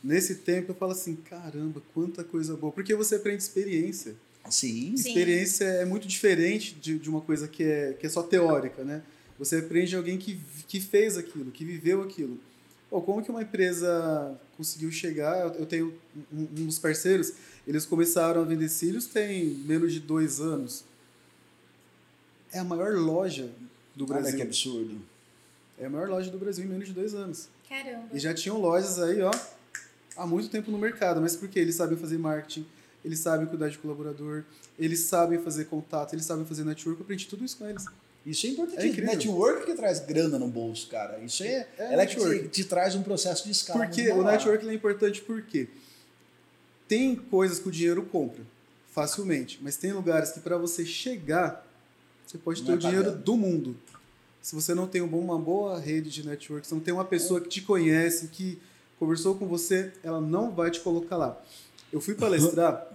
nesse tempo, eu falo assim, caramba, quanta coisa boa. Porque você aprende experiência. Sim. Sim. Experiência é muito diferente de, de uma coisa que é, que é só teórica, né? Você aprende de alguém que, que fez aquilo, que viveu aquilo. Pô, como que uma empresa conseguiu chegar? Eu- Eu tenho um, um dos parceiros, eles começaram a vender cílios tem menos de dois anos. É a maior loja do Olha Brasil. que absurdo. É a maior loja do Brasil em menos de dois anos. Caramba. E já tinham lojas aí, ó, há muito tempo no mercado. Mas por quê? Eles sabem fazer marketing, eles sabem cuidar de colaborador, eles sabem fazer contato, eles sabem fazer network. Eu aprendi tudo isso com eles. Isso é importante. É network que traz grana no bolso, cara. Isso é, É ela que network. te, te traz um processo de escala. Porque o network é importante porque tem coisas que o dinheiro compra facilmente, mas tem lugares que para você chegar, você pode Não ter é o dinheiro do mundo. Se você não tem um uma boa rede de network, se não tem uma pessoa que te conhece, que conversou com você, ela não vai te colocar lá. Eu fui palestrar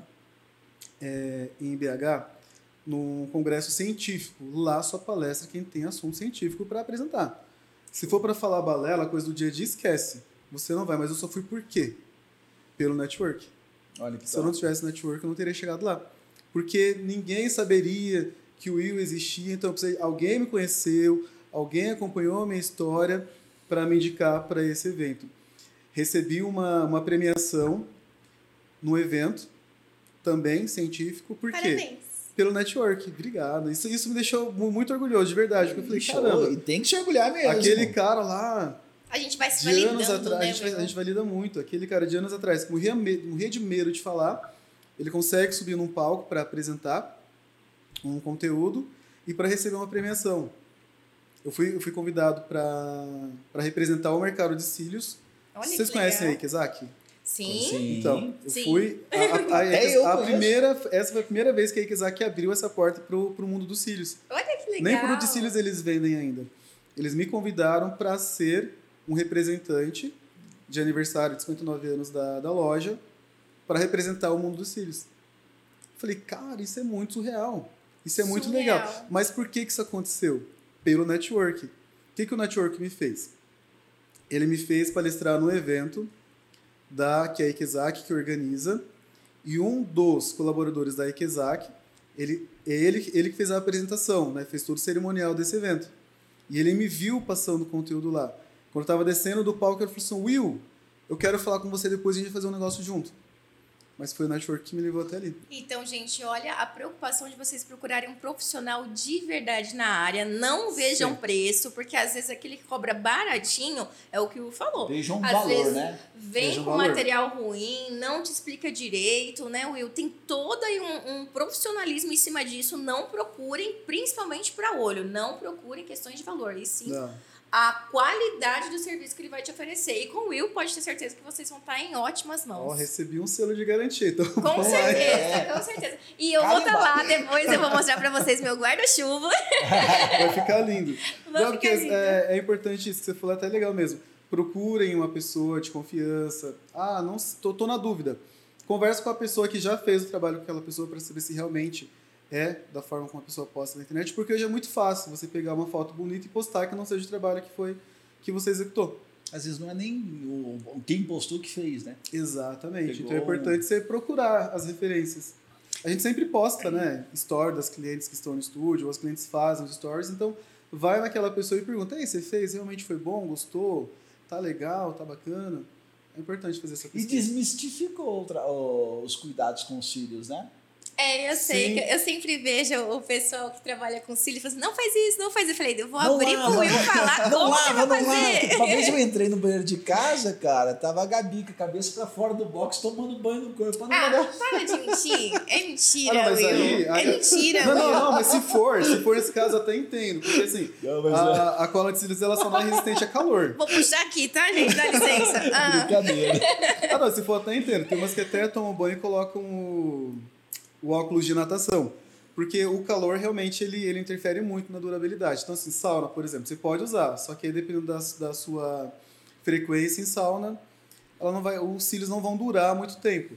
é, em BH num congresso científico. Lá só palestra quem tem assunto científico para apresentar. Se for para falar balela, coisa do dia a dia, esquece. Você não vai, mas eu só fui por quê? Pelo network. Olha que Se eu não tivesse network, eu não teria chegado lá. porque ninguém saberia que o Will existia, então eu precisei, alguém me conheceu, alguém acompanhou a minha história para me indicar para esse evento. Recebi uma, uma premiação no evento, também científico, por quê? Parabéns. Pelo network. Obrigado. Isso, isso me deixou mu- muito orgulhoso, de verdade. Porque eu falei, caramba, E tem que se orgulhar mesmo. aquele cara lá, A gente vai se de anos validando, atrás, né, a, gente, vai- a gente valida muito. Aquele cara de anos atrás, que morria, morria de medo de falar, ele consegue subir num palco para apresentar um conteúdo e para receber uma premiação. Eu fui, eu fui convidado para representar o mercado de cílios. Olha Vocês que conhecem legal. aí, Kizaki? Sim. Então, eu Sim. fui. A, a- <laughs> a- eu a primeira, essa foi a primeira vez que a Ikizaki abriu essa porta pro, pro mundo dos cílios. Olha que legal. Nem produto de cílios eles vendem ainda. Eles me convidaram para ser um representante de aniversário de 59 anos da, da loja para representar o mundo dos cílios. Falei, cara, isso é muito surreal. Isso é muito Surreal. legal. Mas por que, que isso aconteceu? Pelo network. O que, que o network me fez? Ele me fez palestrar no evento da que é a Ikezak que organiza e um dos colaboradores da Ikezak, ele ele ele que fez a apresentação, né? Fez todo o cerimonial desse evento. E ele me viu passando conteúdo lá. Quando eu tava descendo do palco, ele falou assim: "Will, eu quero falar com você depois e a gente vai fazer um negócio junto". Mas foi o network que me levou até ali. Então, gente, olha a preocupação de vocês procurarem um profissional de verdade na área. Não vejam Sim. preço, porque às vezes aquele que cobra baratinho é o que o falou. Veja um Às valor, vezes né? Vem Veja o com valor. material ruim, não te explica direito, né, Will? Tem todo aí um, um profissionalismo em cima disso. Não procurem, principalmente para olho, não procurem questões de valor. E sim Não. A qualidade do serviço que ele vai te oferecer. E com o Will, pode ter certeza que vocês vão estar em ótimas Ó, mãos. recebi um selo de garantia. Então, Com vamos lá. certeza, com certeza. E eu vou estar lá depois, eu vou mostrar pra vocês meu guarda-chuva. <laughs> Vai ficar lindo. Vai Não, porque lindo. é, é importante isso que você falou, até legal mesmo. Procurem uma pessoa de confiança. Ah, não tô, tô na dúvida. Converse com a pessoa que já fez o trabalho com aquela pessoa para saber se realmente é da forma como a pessoa posta na internet, porque hoje é muito fácil você pegar uma foto bonita e postar que não seja o trabalho que foi que você executou. Às vezes não é nem o, quem postou que fez, né? Exatamente. Pegou Então é importante você procurar as referências. A gente sempre posta, né, story das clientes que estão no estúdio, ou as clientes fazem os stories, então vai naquela pessoa e pergunta: "Ei, você fez? Realmente foi bom? Gostou? Tá legal? Tá bacana?" É importante fazer essa E pesquisa. desmistificou o tra- o- os cuidados com os cílios, né? É, eu sei. Sim. eu sempre vejo o pessoal que trabalha com cílio e fala assim, não faz isso, não faz isso. Eu falei, eu vou Não abrir lava, pro Will falar Não como que lava, não fazer. lava. Uma vez eu <laughs> entrei no banheiro de casa, cara, tava a Gabi com a cabeça pra fora do box tomando banho no corpo. Não Ah, molhar. para de mentir. É <laughs> mentira, Ah, não, Will. aí- é aí- mentira, Não, Will. não, não, mas se for, se for nesse caso, eu até entendo. Porque assim, Não, a, a cola de cílios ela só não é resistente a calor. Vou puxar aqui, tá, gente? Dá licença. <laughs> Ah, Brincadeira. Ah, não, se for até entendo. Tem umas que até tomam banho e colocam o, o óculos de natação. Porque o calor realmente ele, ele interfere muito na durabilidade. Então, assim, sauna, por exemplo, você pode usar, só que aí dependendo da, da sua frequência em sauna, ela não vai, os cílios não vão durar muito tempo.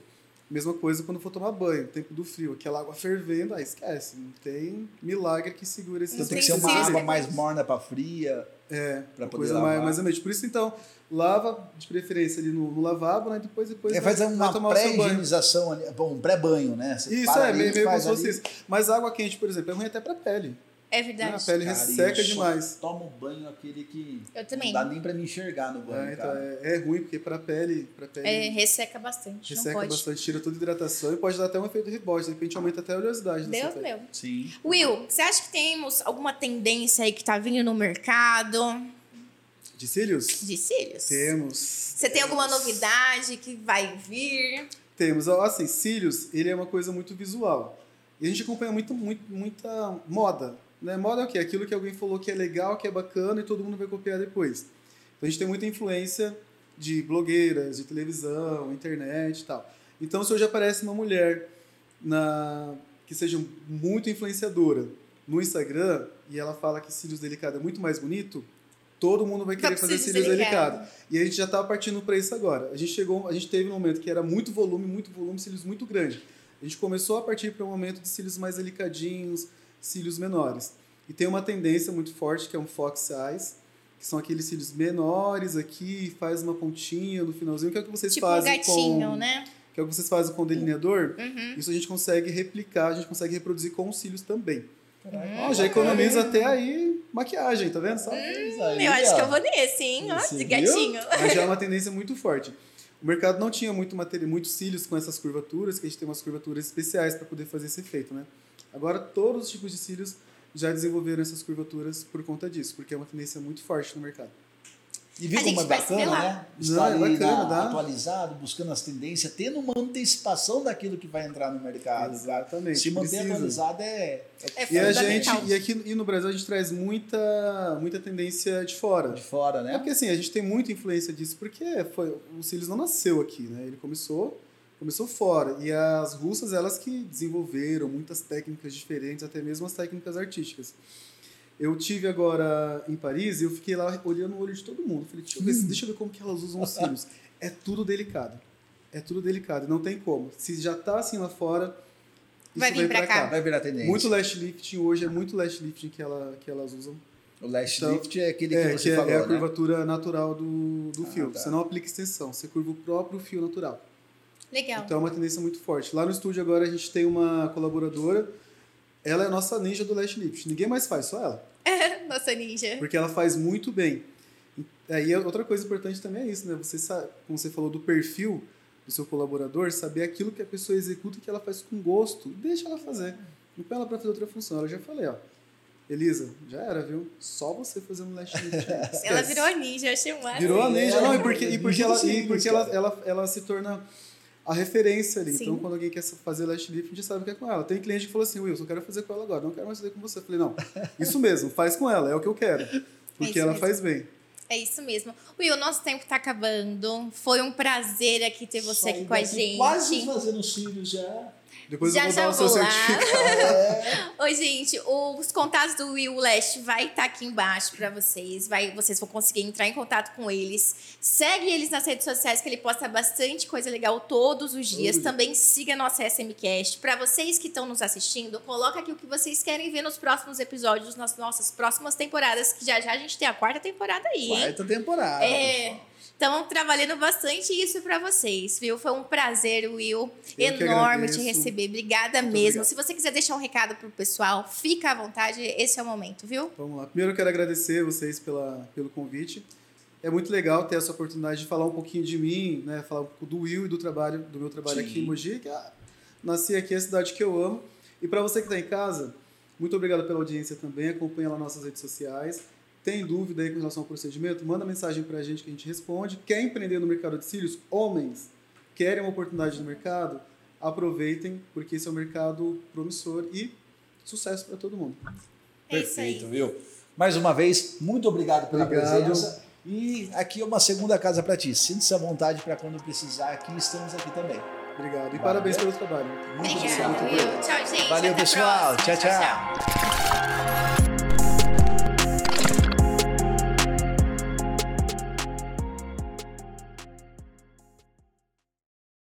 Mesma coisa quando for tomar banho, tempo do frio, aquela água fervendo, aí esquece, não tem milagre que segura esse Então tem que ser uma água mais morna pra fria. É, Pra uma poder coisa lavar. mais, mais ou menos. Por isso, então, lava de preferência ali no, no lavabo, né? Depois, depois É, faz vai uma pré-higienização ali, bom, um pré-banho, né? Você Isso, para é, meio, meio como se fosse isso. Mas água quente, por exemplo, é ruim até pra pele. É verdade. A pele Cara, resseca demais. Tomo banho aquele que Eu também. não dá nem pra me enxergar no banho, É, então cara. é, é ruim, porque pra pele, pra pele É, resseca bastante, resseca não pode. bastante, tira toda a hidratação e pode dar até um efeito rebote. De repente aumenta até a oleosidade da Deus sua pele. meu. Sim. Will, você acha que temos alguma tendência aí que tá vindo no mercado De cílios? de cílios? Temos. Você tem alguma novidade que vai vir? Temos. Assim, cílios, ele é uma coisa muito visual. E a gente acompanha muito, muito, muita moda. Né? Moda é o quê? Aquilo que alguém falou que é legal, que é bacana e todo mundo vai copiar depois. Então a gente tem muita influência de blogueiras, de televisão, internet e tal. Então se hoje aparece uma mulher na que seja muito influenciadora no Instagram e ela fala que cílios delicado é muito mais bonito, todo mundo vai querer fazer cílios de delicado. delicado. E a gente já estava partindo para isso agora. A gente chegou, a gente teve um momento que era muito volume, muito volume, cílios muito grande. A gente começou a partir para um momento de cílios mais delicadinhos, cílios menores. E tem uma tendência muito forte que é um fox eyes, que são aqueles cílios menores aqui, faz uma pontinha no finalzinho, que é o que vocês Tipo um fazem gatinho, com né? que é o que vocês fazem com o delineador, Uhum. isso a gente consegue replicar, a gente consegue reproduzir com os cílios também. Caraca, Ó, já economiza até aí maquiagem, tá vendo? Só? Isso aí, Eu acho ó. que eu vou nesse, hein? Ó, de viu? gatinho. Mas já é uma <laughs> tendência muito forte. O mercado não tinha muito material, muitos cílios com essas curvaturas, que a gente tem umas curvaturas especiais para poder fazer esse efeito, né? Agora todos os tipos de cílios já desenvolveram essas curvaturas por conta disso, porque é uma tendência muito forte no mercado. E viu como é bacana, né? Não, Estar é ali bacana, na- atualizado, buscando as tendências, tendo uma antecipação daquilo que vai entrar no mercado. Exatamente, Se manter precisa. atualizado é, É E a fundamental. gente, e aqui e no Brasil a gente traz muita, muita tendência de fora. de fora, É né? porque assim, a gente tem muita influência disso, porque foi, o Cílios não nasceu aqui, né? Ele começou, começou fora. E as russas, elas que desenvolveram muitas técnicas diferentes, até mesmo as técnicas artísticas. Eu tive agora em Paris e eu fiquei lá olhando o olho de todo mundo. Falei, deixa eu ver, se- deixa eu ver como que elas usam os cílios. É tudo delicado. É tudo delicado, não tem como. Se já tá assim lá fora, isso Vai vir vem pra cá. Vai virar tendência. Muito lash lifting hoje, é muito lash lifting que, ela, que elas usam. O lash Então, lift é aquele que É, você que é, falou, é a né? curvatura natural do, do Ah, fio. tá. Você não aplica extensão, você curva o próprio fio natural. Legal. Então é uma tendência muito forte. Lá no estúdio agora a gente tem uma colaboradora, ela é a nossa ninja do lash lift. Ninguém mais faz, só ela. <laughs> Nossa ninja. Porque ela faz muito bem. Aí outra coisa importante também é isso, né? Você sabe, como você falou do perfil do seu colaborador, saber aquilo que a pessoa executa e que ela faz com gosto. Deixa ela fazer. Não põe ela pra fazer outra função. Ela já falei, ó. Elisa, já era, viu? Só você fazendo lash lift. <laughs> Ela virou a ninja, eu achei um máximo. Virou a ninja, É, não, e porque, e porque, ela, e porque ela, ela, ela se torna a referência ali. Sim. Então, quando alguém quer fazer lash lift, a gente sabe que é com ela. Tem cliente que falou assim, Wilson, eu quero fazer com ela agora, não quero mais fazer com você. Eu falei, não, <laughs> isso mesmo, faz com ela, é o que eu quero. Porque isso ela mesmo. faz bem. É isso mesmo. Will, nosso tempo tá acabando. Foi um prazer aqui ter você aqui com a gente. Quase fazendo cílios já. Depois Já, eu vou já dar o seu vou lá. certificado. <laughs> Oi, gente, os contatos do Will Leste vai estar aqui embaixo para vocês. Vai, vocês vão conseguir entrar em contato com eles. Segue eles nas redes sociais que ele posta bastante coisa legal todos os dias. dia. Também siga a nossa SMcast. Para vocês que estão nos assistindo, coloca aqui o que vocês querem ver nos próximos episódios, nas nossas próximas temporadas, que já já a gente tem a quarta temporada aí, hein? Quarta temporada. É. pessoal. Estamos trabalhando bastante isso para vocês, viu? Foi um prazer, Will. Eu enorme te receber. Obrigada Muito mesmo. obrigado. Se você quiser deixar um recado pro pessoal, fica à vontade. Esse é o momento, viu? Vamos lá. Primeiro eu quero agradecer vocês pela, pelo convite. É muito legal ter essa oportunidade de falar um pouquinho de mim, né? Falar um pouco do Will e do trabalho, do meu trabalho aqui Sim. em Mogi, que ah, nasci aqui, é a cidade que eu amo. E para você que está em casa, muito obrigado pela audiência também. Acompanha lá nossas redes sociais. Tem dúvida aí com relação ao procedimento? Manda mensagem para a gente que a gente responde. Quer empreender no mercado de cílios? Homens querem uma oportunidade no mercado? Aproveitem, porque esse é um mercado promissor e sucesso para todo mundo. É Perfeito, viu? Mais uma vez, muito obrigado pela Obrigado. presença. E aqui é uma segunda casa para ti. Sinta-se à vontade para quando precisar. Aqui estamos aqui também. Obrigado. E Valeu. parabéns pelo trabalho. Muito obrigado. Tchau, gente. Valeu, Até pessoal. próxima. Tchau, tchau. tchau.